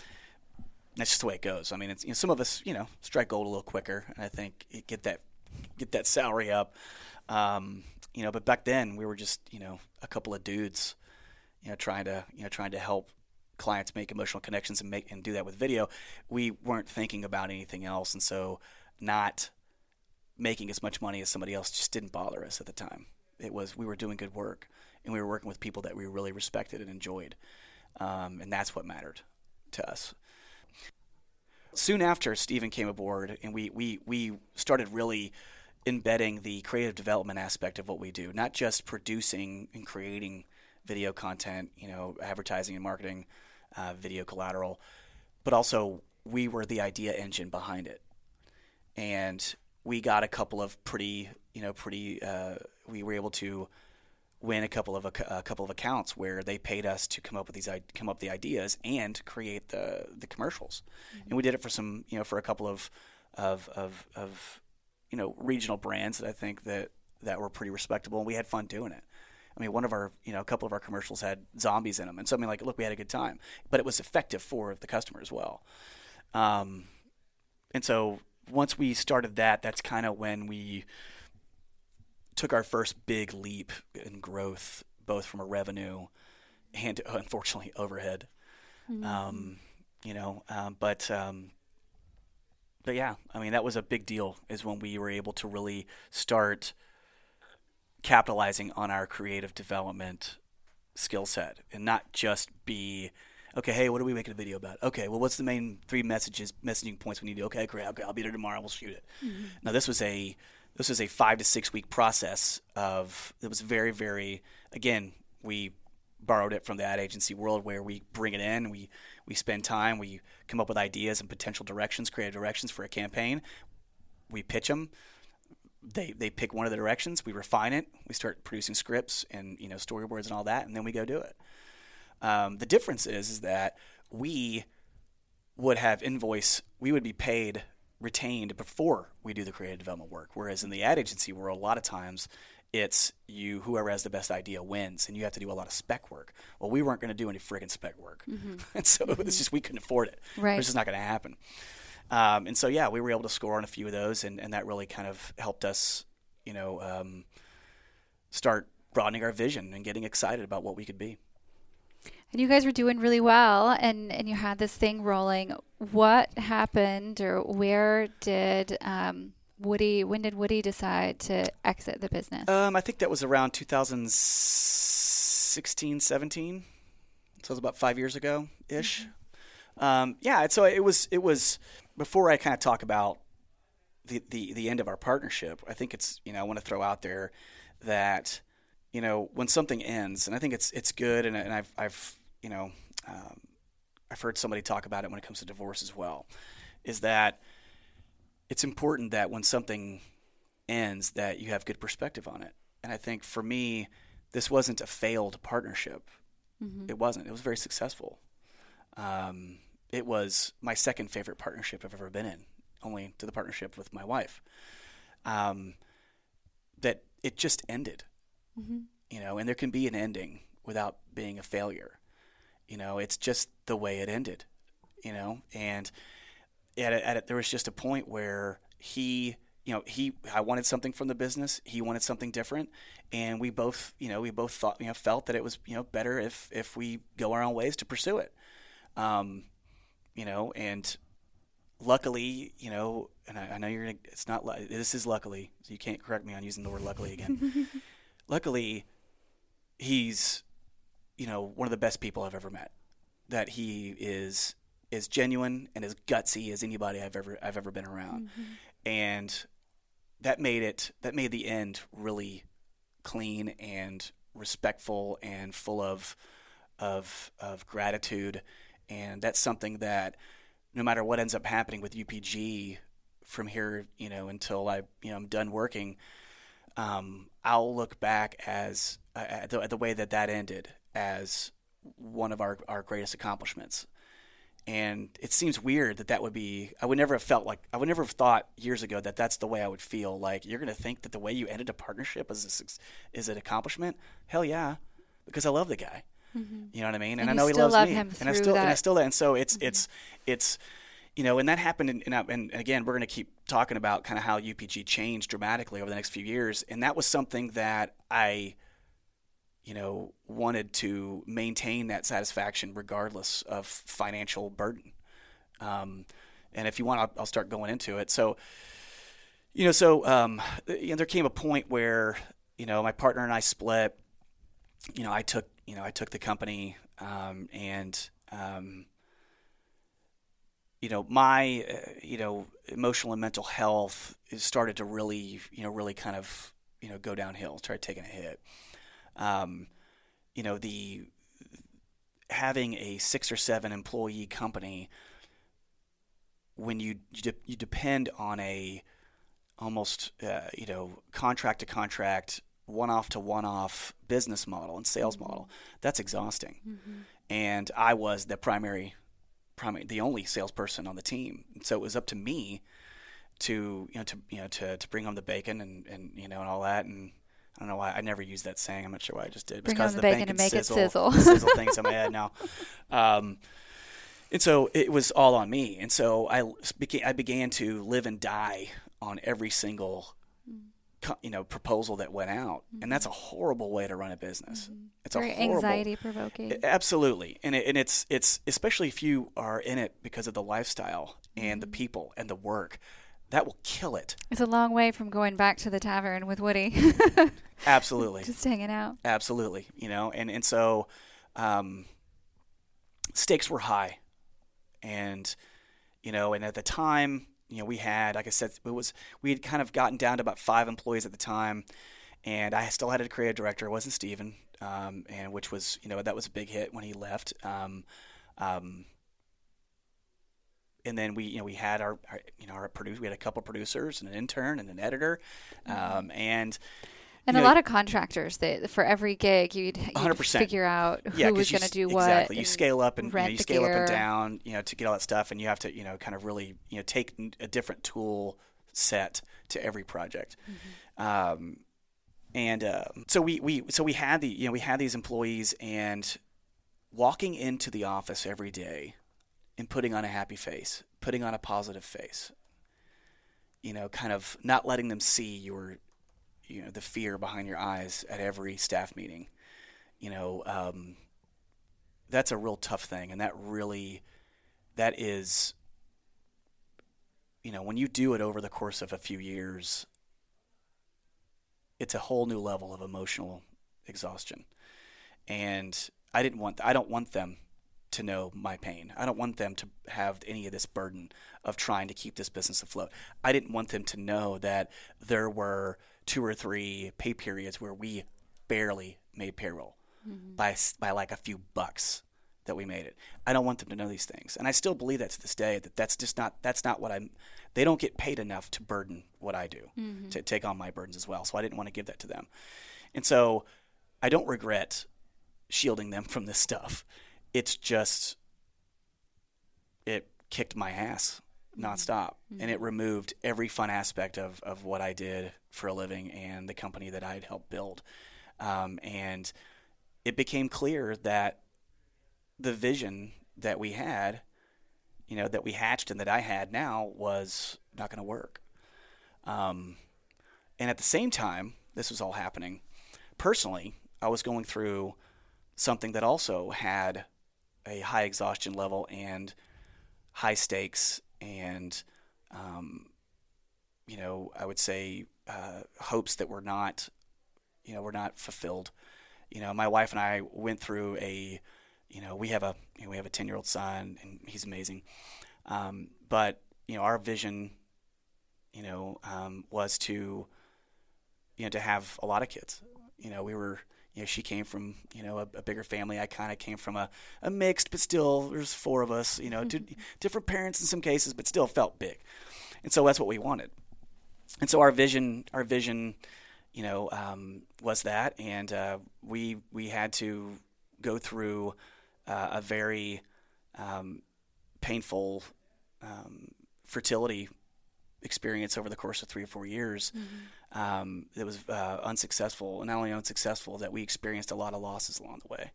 that's just the way it goes. I mean, it's you know, some of us, you know, strike gold a little quicker, and I think get that get that salary up. Um, you know, but back then we were just you know a couple of dudes, you know, trying to you know trying to help clients make emotional connections and make and do that with video. We weren't thinking about anything else, and so not making as much money as somebody else just didn't bother us at the time. It was we were doing good work and we were working with people that we really respected and enjoyed, um, and that's what mattered to us. Soon after Stephen came aboard, and we we we started really embedding the creative development aspect of what we do, not just producing and creating video content, you know, advertising and marketing, uh, video collateral, but also we were the idea engine behind it, and we got a couple of pretty, you know, pretty. Uh, we were able to win a couple of a, a, couple of accounts where they paid us to come up with these come up with the ideas and create the the commercials, mm-hmm. and we did it for some you know for a couple of of of, of you know regional brands that I think that that were pretty respectable, and we had fun doing it. I mean, one of our, you know, a couple of our commercials had zombies in them, and something like, look, we had a good time, but it was effective for the customer as well. Um, and so once we started that, that's kind of when we took our first big leap in growth, both from a revenue and *laughs* unfortunately overhead. Mm-hmm. Um, you know, um, but um, but yeah, I mean that was a big deal. Is when we were able to really start capitalizing on our creative development skill set and not just be okay hey what are we making a video about? Okay well what's the main three messages messaging points we need to okay great. Okay i'll be there tomorrow. We'll shoot it. Mm-hmm. now this was a this was a five to six week process of it was very very again we borrowed it from the ad agency world where we bring it in. We we spend time. We come up with ideas and potential directions creative directions for a campaign. We pitch them they they pick one of the directions we refine it we start producing scripts and you know storyboards and all that and then we go do it um, the difference is is that we would have invoice we would be paid retained before we do the creative development work. Whereas in the ad agency world, a lot of times it's you whoever has the best idea wins, and you have to do a lot of spec work. Well, we weren't going to do any friggin' spec work, mm-hmm. *laughs* and so mm-hmm. it's just we couldn't afford it. Right, it's just not going to happen. Um, and so yeah, we were able to score on a few of those, and, and that really kind of helped us, you know, um, start broadening our vision and getting excited about what we could be. And you guys were doing really well and and you had this thing rolling. What happened or where did um, woody when did woody decide to exit the business? Um, i think that was around 2016 17 so it was about five years ago ish mm-hmm. um, yeah so it was it was before i kind of talk about the, the the end of our partnership i think it's you know i want to throw out there that you know when something ends and i think it's it's good and, and i've i've you know, um, I've heard somebody talk about it when it comes to divorce as well, is that it's important that when something ends, that you have good perspective on it. And I think for me, this wasn't a failed partnership. Mm-hmm. It wasn't. It was very successful. Um, it was my second favorite partnership I've ever been in, only to the partnership with my wife. Um, that it just ended, Mm-hmm. you know, and there can be an ending without being a failure. You know, it's just the way it ended, you know, and at, a, at a, there was just a point where he, you know, he, I wanted something from the business. He wanted something different. And we both, you know, we both thought, you know, felt that it was, you know, better if, if we go our own ways to pursue it. Um, you know, and luckily, you know, and I, I know you're gonna, it's not, this is luckily, so you can't correct me on using the word luckily again. *laughs* luckily, he's, you know, one of the best people I've ever met. That he is as genuine and as gutsy as anybody I've ever I've ever been around, mm-hmm. and that made it that made the end really clean and respectful and full of of of gratitude, and that's something that no matter what ends up happening with UPG from here, you know, until I you know I'm done working, um, I'll look back as uh, at the, at the way that that ended as one of our, our greatest accomplishments. And it seems weird that that would be. I would never have felt like I would never have thought years ago that that's the way I would feel. Like you're going to think that the way you ended a partnership is a, is an accomplishment. Hell yeah, because I love the guy. You know what I mean? And I know he loves love me, and I still and I that. still and so it's it's it's you know, and that happened. In, and, and again, we're going to keep talking about kind of how UPG changed dramatically over the next few years, and that was something that I, you know, wanted to maintain that satisfaction regardless of financial burden. Um, and if you want, I'll, I'll start going into it. So, you know, so um, you know, there came a point where you know my partner and I split. You know, I took you know I took the company um, and um, you know my uh, you know emotional and mental health started to really you know really kind of you know go downhill, start taking a hit. Um, you know the having a six or seven employee company when you you, de- you depend on a almost uh, you know contract to contract one off to one off business model and sales model that's exhausting and i was the primary primary the only salesperson on the team so it was up to me to you know to you know to, to bring home the bacon and, and you know and all that and I don't know why I never used that saying. I'm not sure why I just did. Bring because home the bacon and make it sizzle. sizzle things in my head *laughs* now. Um, and so it was all on me. And so I began, I began to live and die on every single, you know, proposal that went out. And that's a horrible way to run a business. It's Very a horrible, anxiety provoking. Absolutely, and it, and it's it's especially if you are in it because of the lifestyle and the Mm-hmm. people and the work, that will kill it. It's a long way from going back to the tavern with Woody, *laughs* Absolutely, just hanging out. absolutely. You know, and and so um, stakes were high, and you know, and at the time, you know, we had, like I said, it was we had kind of gotten down to about five employees at the time, and I still had a creative director. It wasn't Steven, um, and which was, you know, that was a big hit when he left. Um, um, and then we, you know, we had our, our you know, our producer. We had a couple producers and an intern and an editor, um, and And you a know, lot of contractors that for every gig you'd, you'd 100%. figure out who yeah, was going to do what. Exactly. You scale up and you, know, you scale up and down, you know, to get all that stuff, and you have to, you know, kind of really, you know, take a different tool set to every project. Mm-hmm. Um, and uh, so we, we so we had the you know we had these employees and walking into the office every day and putting on a happy face, putting on a positive face. You know, kind of not letting them see your you know the fear behind your eyes at every staff meeting. You know, um, that's a real tough thing, and that really that is you know when you do it over the course of a few years it's a whole new level of emotional exhaustion. And i didn't want i don't want them to know my pain. I don't want them to have any of this burden of trying to keep this business afloat. I didn't want them to know that there were two or three pay periods where we barely made payroll mm-hmm. by s- by like a few bucks that we made it. I don't want them to know these things, and I still believe that to this day. That that's just not that's not what I'm. They don't get paid enough to burden what I do mm-hmm. to take on my burdens as well. So I didn't want to give that to them, and so I don't regret shielding them from this stuff. It's just it kicked my ass nonstop, mm-hmm. and it removed every fun aspect of of what I did for a living and the company that I had helped build, um, and it became clear that the vision that we had, you know, that we hatched and that I had now was not going to work. Um, and at the same time, this was all happening. Personally, I was going through something that also had a high exhaustion level and high stakes and, um, you know, I would say uh, hopes that were not, you know, were not fulfilled. You know, my wife and I went through a, you know, we have a you know, we have a ten year old son and he's amazing, um, but you know, our vision, you know, um, was to, you know, to have a lot of kids. You know, we were you know, she came from, you know, a, a bigger family. I kind of came from a, a mixed, but still, there's four of us, you know, mm-hmm. different parents in some cases, but still felt big. And so that's what we wanted. And so our vision, our vision, you know, um, was that, and uh, we we had to go through uh, a very um, painful um, fertility experience over the course of three or four years. Mm-hmm um, that was uh, unsuccessful. Not only unsuccessful, that we experienced a lot of losses along the way.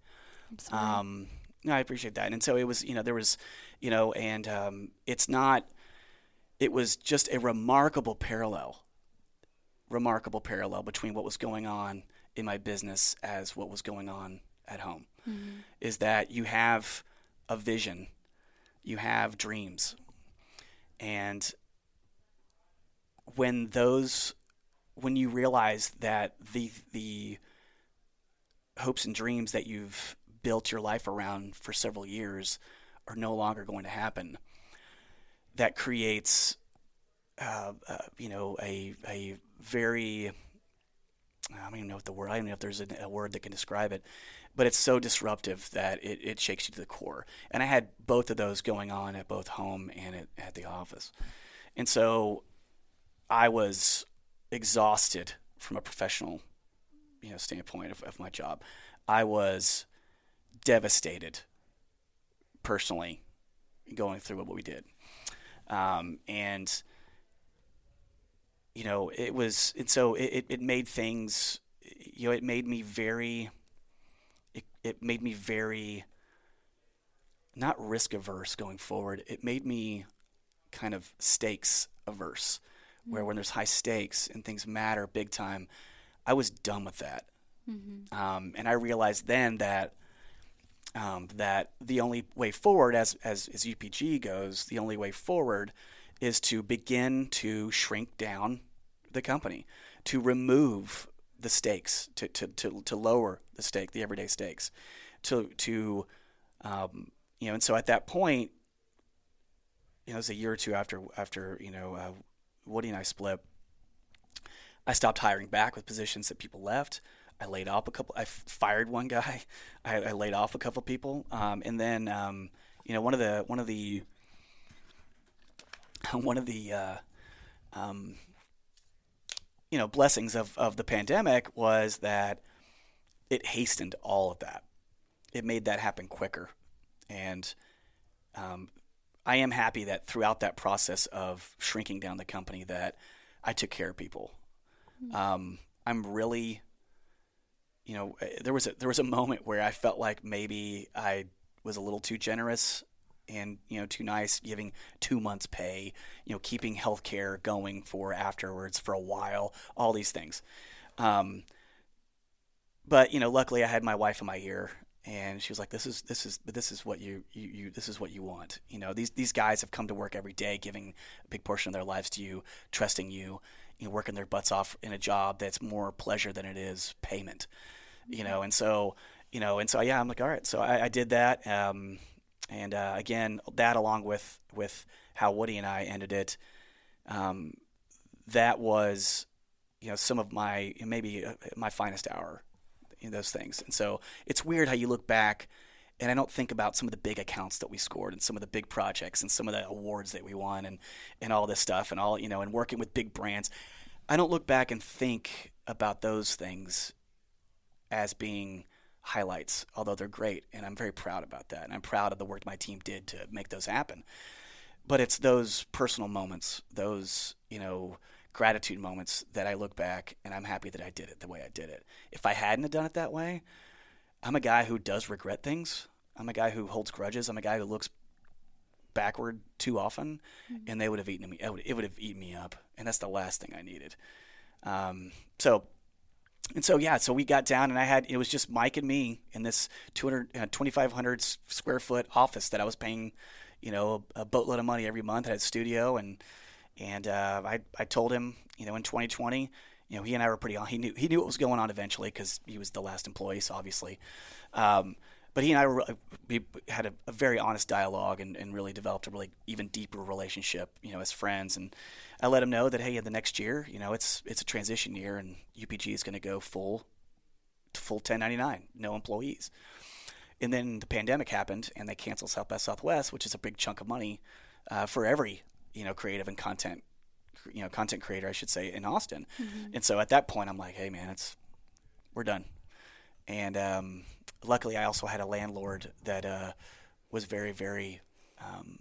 Um, I appreciate that. And so it was, you know, there was, you know, and um, it's not, it was just a remarkable parallel, remarkable parallel between what was going on in my business as what was going on at home. Mm-hmm. Is that you have a vision, you have dreams, and when those when you realize that the the hopes and dreams that you've built your life around for several years are no longer going to happen, that creates, uh, uh, you know, a a very I don't even know what the word. I don't know if there's a, a, word that can describe it, but it's so disruptive that it, it shakes you to the core. And I had both of those going on at both home and at, at the office, and so I was exhausted from a professional you know standpoint of, of my job. I was devastated personally going through what we did. Um, and you know, it was, and so it, it made things, you know, it made me very, it, it made me very, not risk averse going forward. It made me kind of stakes averse where when there's high stakes and things matter big time, I was done with that. Mm-hmm. Um, and I realized then that um, that the only way forward, as, as as UPG goes, the only way forward is to begin to shrink down the company, to remove the stakes, to to, to, to lower the stake, the everyday stakes, to to um, you know. And so at that point, you know, it was a year or two after after you know uh, Woody and I split, I stopped hiring back with positions that people left. I laid off a couple. I fired one guy. *laughs* I, I laid off a couple people, um, and then um, you know one of the one of the *laughs* one of the uh, um, you know blessings of of the pandemic was that it hastened all of that. It made that happen quicker, and um, I am happy that throughout that process of shrinking down the company that I took care of people. Mm-hmm. Um, I'm really, you know, eh, there was a there was a moment where I felt like maybe I was a little too generous and you know too nice, giving two months pay, you know, keeping healthcare going for afterwards for a while, all these things. Um, but you know, luckily I had my wife in my ear, and she was like, "This is this is this is what you, you you this is what you want. You know, these these guys have come to work every day, giving a big portion of their lives to you, trusting you, you know, working their butts off in a job that's more pleasure than it is payment. You know, and so you know, and so yeah, I'm like, all right, so I, I did that, um, and uh, again, that along with with how Woody and I ended it, um, that was you know some of my maybe uh, my finest hour those things. And so it's weird how you look back and I don't think about some of the big accounts that we scored and some of the big projects and some of the awards that we won and, and all this stuff and all, you know, and working with big brands. I don't look back and think about those things as being highlights, although they're great. And I'm very proud about that. And I'm proud of the work my team did to make those happen. but it's those personal moments, those you know gratitude moments that I look back and I'm happy that I did it the way I did it. If I hadn't have done it that way, I'm a guy who does regret things. I'm a guy who holds grudges. I'm a guy who looks backward too often, mm-hmm. and they would have eaten me. It would, it would, have eaten me up, and that's the last thing I needed. Um, so, and so yeah, so we got down, and I had it was just Mike and me in this 200, uh, 2,500 square foot office that I was paying, you know, a, a boatload of money every month. I had a studio, and and uh, I I told him, you know, in 2020 you know, he and I were pretty on. He knew he knew what was going on eventually because he was the last employee, so obviously. Um, but he and I were, we had a, a very honest dialogue and, and, really developed a really even deeper relationship, you know, as friends. And I let him know that hey, in the next year, you know, it's it's a transition year, and UPG is going to go full full 1099, no employees. And then the pandemic happened, and they canceled South by Southwest, which is a big chunk of money uh, for every you know creative and content you know content creator, I should say, in Austin. Mm-hmm. And so at that point, I'm like, hey man, it's we're done. And um, luckily, I also had a landlord that uh, was very, very, um,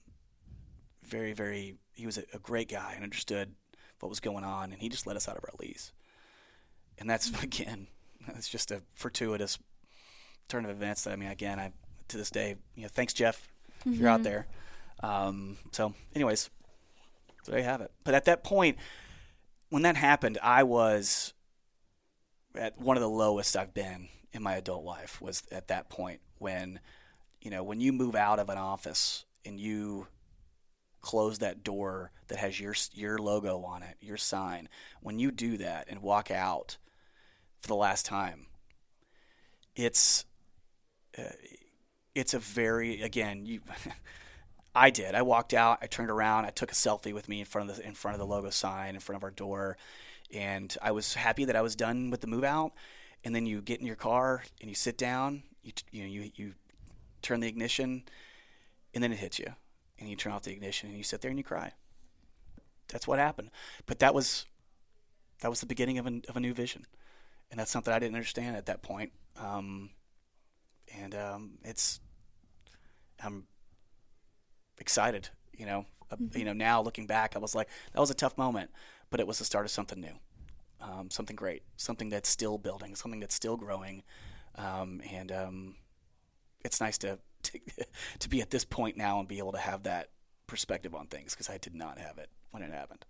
very, very. He was a, a, great guy and understood what was going on, and he just let us out of our lease. And that's mm-hmm. *laughs* again, it's just a fortuitous turn of events. That I mean, again, I to this day, you know, thanks Jeff, mm-hmm. if you're out mm-hmm. there. Um, so, anyways, so there you have it. But at that point, when that happened, I was at one of the lowest I've been in my adult life. Was at that point when, you know, when you move out of an office and you close that door that has your your logo on it, your sign. When you do that and walk out for the last time, it's uh, it's a very again you *laughs* I did. I walked out. I turned around. I took a selfie with me in front of the in front of the logo sign in front of our door, and I was happy that I was done with the move out. And then you get in your car and you sit down. You you know you you turn the ignition, and then it hits you, and you turn off the ignition and you sit there and you cry. That's what happened. But that was that was the beginning of a, of a new vision, and that's something I didn't understand at that point. Um, and um, it's I'm excited. You know, uh, mm-hmm. you know. Now looking back, I was like, that was a tough moment, but it was the start of something new, um, something great, something that's still building, something that's still growing, um, and um, it's nice to, *laughs* to to be at this point now and be able to have that perspective on things because I did not have it when it happened.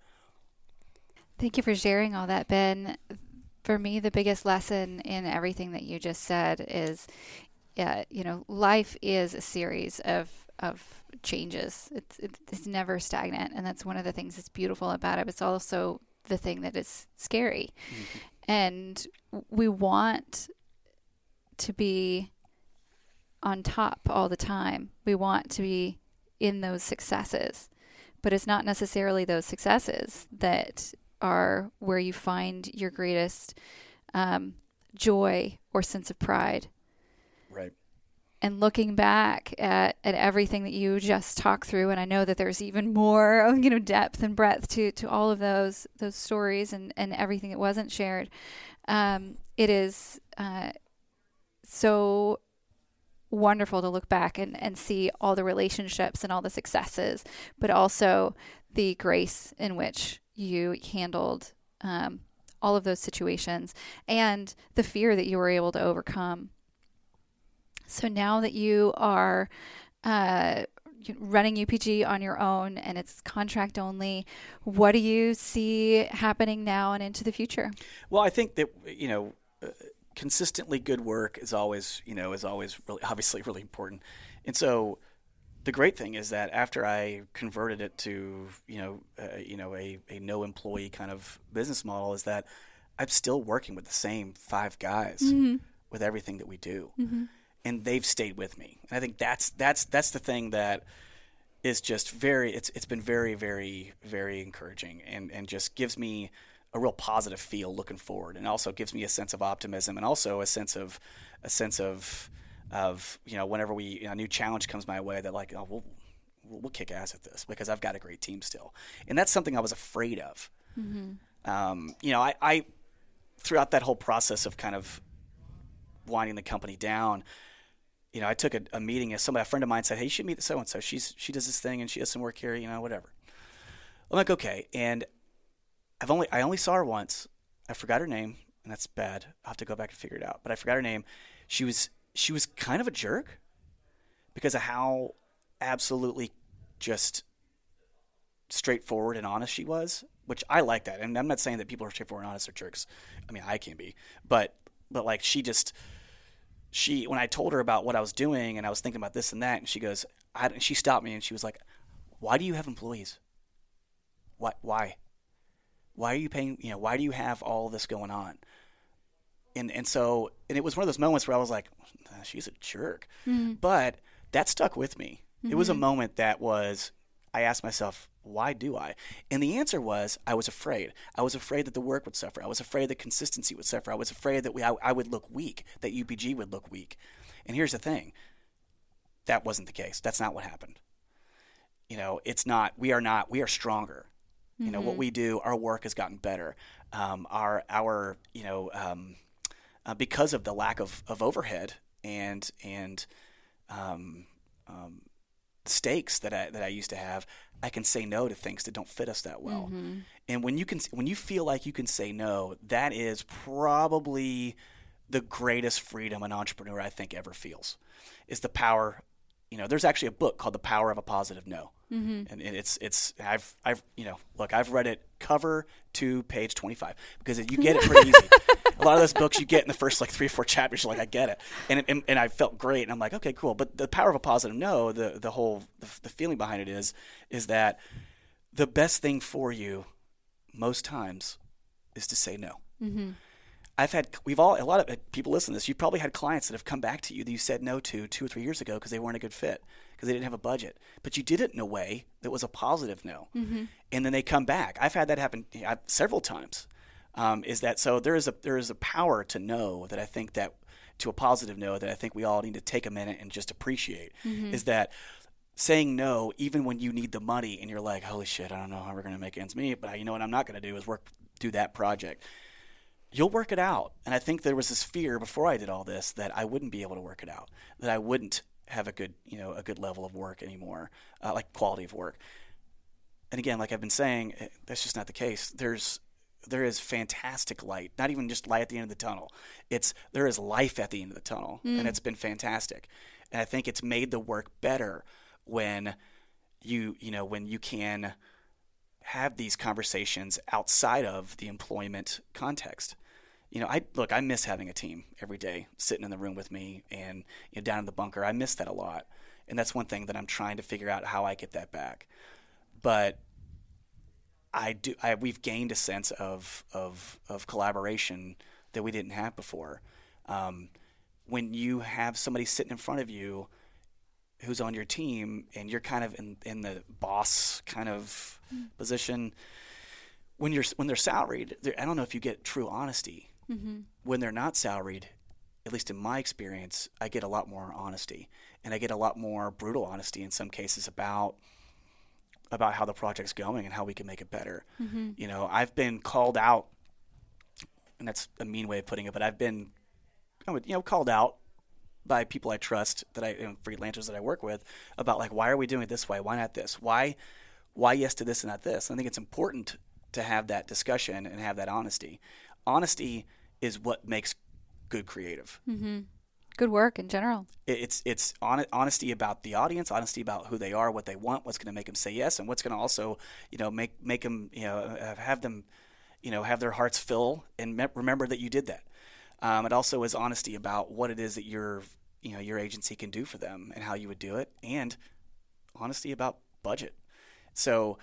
Thank you for sharing all that, Ben. For me, the biggest lesson in everything that you just said is, uh, you know, life is a series of of changes. It's it's never stagnant, and that's one of the things that's beautiful about it. But it's also the thing that is scary, mm-hmm. and we want to be on top all the time. We want to be in those successes, but it's not necessarily those successes that are where you find your greatest um, joy or sense of pride. And looking back at, at everything that you just talked through and I know that there's even more *laughs* you know depth and breadth to, to all of those those stories and, and everything that wasn't shared um, it is uh, so wonderful to look back and, and see all the relationships and all the successes but also the grace in which you handled um, all of those situations and the fear that you were able to overcome so now that you are uh, running UPG on your own and it's contract only, what do you see happening now and into the future? Well, I think that you know. Uh, consistently good work is always, you know, is always really obviously really important. And so the great thing is that after I converted it to you know uh, you know a, a no employee kind of business model is that I'm still working with the same five guys mm-hmm. with everything that we do. Mm-hmm and they've stayed with me. And I think that's that's that's the thing that is just very it's it's been very very very encouraging and and just gives me a real positive feel looking forward and also gives me a sense of optimism and also a sense of a sense of of you know whenever we you know, a new challenge comes my way that like oh we'll we'll kick ass at this because I've got a great team still and that's something I was afraid of mm-hmm. um, you know I, I throughout that whole process of kind of winding the company down you know, I took a, a meeting as somebody, a friend of mine said, "Hey, you should meet so and so. She's she does this thing and she does some work here, you know, whatever." I'm like, okay, and I've only I only saw her once. I forgot her name, and that's bad. I'll have to go back and figure it out. But I forgot her name. She was she was kind of a jerk because of how absolutely just straightforward and honest she was, which I like that. And I'm not saying that people are straightforward and honest are jerks. I mean, I can be, but but like she just she when I told her about what I was doing and I was thinking about this and that, and she goes, I, and she stopped me and she was like, "Why do you have employees? Why why why are you paying? You know, why do you have all this going on?" And and so and it was one of those moments where I was like, "She's a jerk," Mm-hmm. but that stuck with me. It was a moment that was I asked myself, why do I? And the answer was I was afraid. I was afraid that the work would suffer. I was afraid that consistency would suffer. I was afraid that we, I, I would look weak, that UPG would look weak. And here's the thing that wasn't the case. That's not what happened. You know, it's not, we are not, we are stronger. You know, what we do, our work has gotten better. Um, our, our, you know, um, uh, because of the lack of, of overhead and, and, um, um, stakes that I that I used to have, I can say no to things that don't fit us that well. Mm-hmm. And when you can when you feel like you can say no, that is probably the greatest freedom an entrepreneur I think ever feels. Is the power you know, there's actually a book called The Power of a Positive No. Mm-hmm. And, and it's it's I've I've you know, look, I've read it cover to page 25 because you get it pretty *laughs* easy. A lot of those books you get in the first like three or four chapters, you're like, I get it, and, it- and and I felt great, and I'm like, okay, cool. But the power of a positive no, the the whole the, the feeling behind it is is that the best thing for you most times is to say no. I've had we've all a lot of people listen to this. You've probably had clients that have come back to you that you said no to two or three years ago because they weren't a good fit because they didn't have a budget, but you did it in a way that was a positive no, and then they come back. I've had that happen uh, several times. Um, is that so? There is a there is a power to know that I think that to a positive no that I think we all need to take a minute and just appreciate is that saying no even when you need the money and you're like holy shit I don't know how we're going to make ends meet but you know what I'm not going to do is work do that project you'll work it out. And I think there was this fear before I did all this that I wouldn't be able to work it out, that I wouldn't have a good, you know, a good level of work anymore, uh, like quality of work. And again, like I've been saying, eh, that's just not the case. There's there is fantastic light, not even just light at the end of the tunnel. It's there is life at the end of the tunnel, and mm. it's been fantastic. And I think it's made the work better when you you know when you can have these conversations outside of the employment context. You know, I look, I miss having a team every day sitting in the room with me and you know, down in the bunker. I miss that a lot. And that's one thing that I'm trying to figure out how I get that back. But I do I we've gained a sense of of of collaboration that we didn't have before. Um, when you have somebody sitting in front of you who's on your team and you're kind of in, in the boss kind of position when you're when they're salaried they're, i don't know if you get true honesty. When they're not salaried at least in my experience i get a lot more honesty and i get a lot more brutal honesty in some cases about about how the project's going and how we can make it better mm-hmm. you know i've been called out and that's a mean way of putting it but i've been I would, you know called out by people I trust that I you know, freelancers that I work with about like why are we doing it this way? Why not this? Why why yes to this and not this? And I think it's important to have that discussion and have that honesty. Honesty is what makes good creative. Mm-hmm. Good work in general. It's it's hon- honesty about the audience, honesty about who they are, what they want, what's going to make them say yes, and what's going to also you know make make them you know uh, have them you know have their hearts fill and me- remember that you did that. Um, it also is honesty about what it is that your you know your agency can do for them and how you would do it, and honesty about budget. So,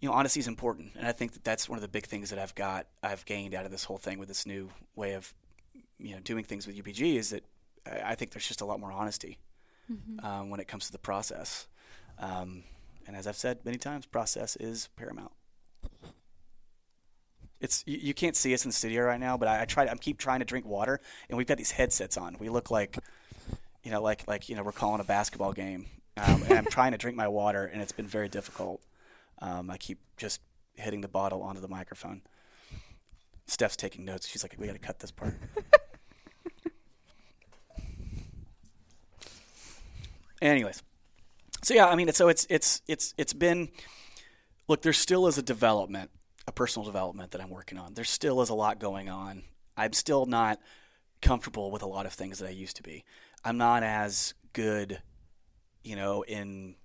you know, honesty is important, and I think that that's one of the big things that I've got I've gained out of this whole thing with this new way of you know doing things with UPG is that I I think there's just a lot more honesty um, when it comes to the process. Um, and as I've said many times, process is paramount. It's you, you can't see us in the studio right now, but I, I try. I keep trying to drink water, and we've got these headsets on. We look like, you know, like like you know, we're calling a basketball game, um, and I'm trying to drink my water, and it's been very difficult. Um, I keep just hitting the bottle onto the microphone. Steph's taking notes. She's like, "We got to cut this part." *laughs* Anyways, so yeah, I mean, so it's it's it's it's been. Look, there still is a development, a personal development that I'm working on. There still is a lot going on. I'm still not comfortable with a lot of things that I used to be. I'm not as good, you know, in,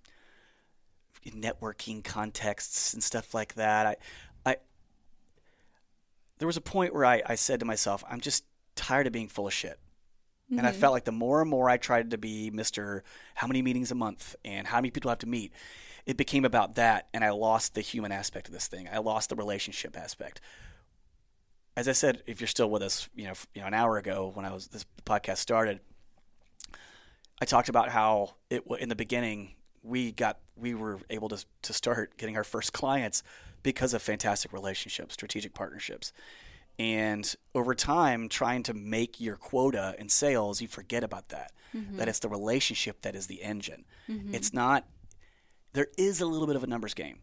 in networking contexts and stuff like that. I, I, there was a point where I, I said to myself, I'm just tired of being full of shit. Mm-hmm. And I felt like the more and more I tried to be Mr. How many meetings a month and how many people have to meet, it became about that. And I lost the human aspect of this thing. I lost the relationship aspect. As I said, if you're still with us, you know, you know, an hour ago when I was this podcast started, I talked about how it in the beginning we got we were able to to start getting our first clients because of fantastic relationships, strategic partnerships. And over time, trying to make your quota in sales, you forget about that. Mm-hmm. That it's the relationship that is the engine. Mm-hmm. It's not, there is a little bit of a numbers game,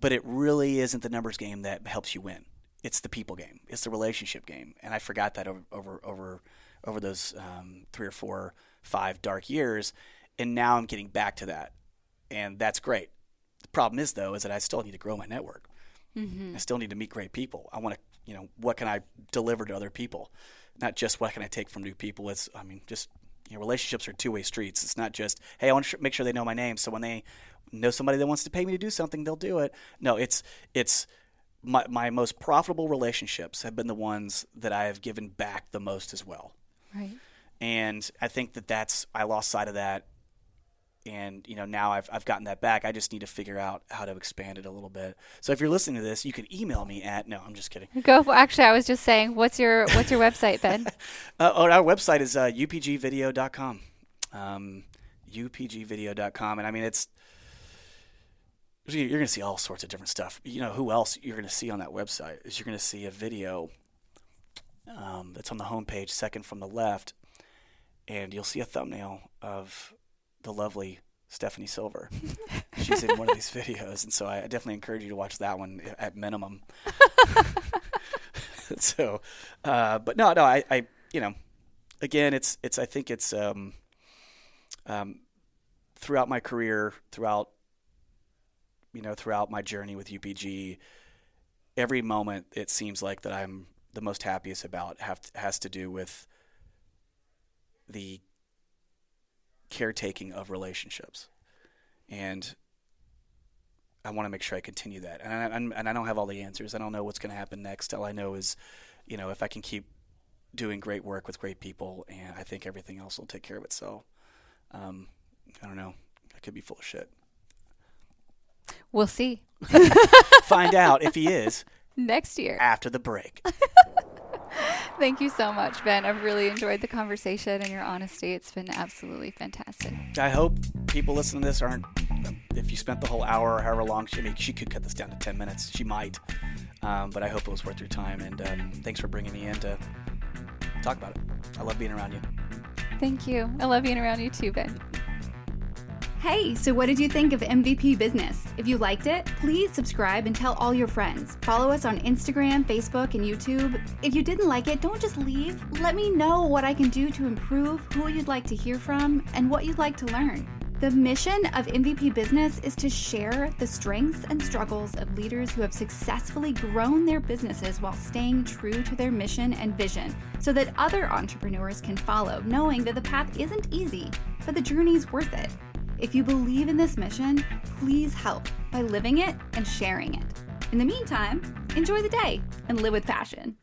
but it really isn't the numbers game that helps you win. It's the people game, it's the relationship game. And I forgot that over, over, over, over those um, three or four, five dark years. And now I'm getting back to that. And that's great. The problem is, though, is that I still need to grow my network. Mm-hmm. I still need to meet great people. I want to you know, what can I deliver to other people? Not just what can I take from new people. It's, I mean, just, you know, relationships are two way streets. It's not just, hey, I want to make sure they know my name. So when they know somebody that wants to pay me to do something, they'll do it. No, it's, it's, my, my most profitable relationships have been the ones that I have given back the most as well. Right. And I think that that's, I lost sight of that and you know now I've, I've gotten that back. I just need to figure out how to expand it a little bit. So if you're listening to this you can email me at no i'm just kidding. Go for, actually i was just saying what's your what's your website ben? *laughs* Uh, oh, our website is uh, upgvideo.com um, upgvideo.com and i mean it's you're going to see all sorts of different stuff. You know who else you're going to see on that website is you're going to see a video um, that's on the homepage second from the left and you'll see a thumbnail of the lovely Stephanie Silver. She's in one of these videos, and so I definitely encourage you to watch that one at minimum. *laughs* so, uh, but no, no, I, I, you know, again, it's, it's, I think it's, um, um, throughout my career, throughout, you know, throughout my journey with UPG, every moment it seems like that I'm the most happiest about have has to do with the caretaking of relationships, and I want to make sure I continue that. And I, and I don't have all the answers. I don't know what's going to happen next. All I know is, you know, if I can keep doing great work with great people, and I think everything else will take care of itself. Um, I don't know. I could be full of shit. We'll see. *laughs* Find out if he is *laughs* next year after the break. *laughs* Thank you so much, Ben. I've really enjoyed the conversation and your honesty. It's been absolutely fantastic. I hope people listening to this aren't. If you spent the whole hour or however long, she, I mean, she could cut this down to 10 minutes. She might. Um, but I hope it was worth your time. And um, thanks for bringing me in to talk about it. I love being around you. Thank you. I love being around you too, Ben. Hey, so what did you think of MVP Business? If you liked it, please subscribe and tell all your friends. Follow us on Instagram, Facebook, and YouTube. If you didn't like it, don't just leave. Let me know what I can do to improve, who you'd like to hear from, and what you'd like to learn. The mission of MVP Business is to share the strengths and struggles of leaders who have successfully grown their businesses while staying true to their mission and vision so that other entrepreneurs can follow, knowing that the path isn't easy, but the journey's worth it. If you believe in this mission, please help by living it and sharing it. In the meantime, enjoy the day and live with passion.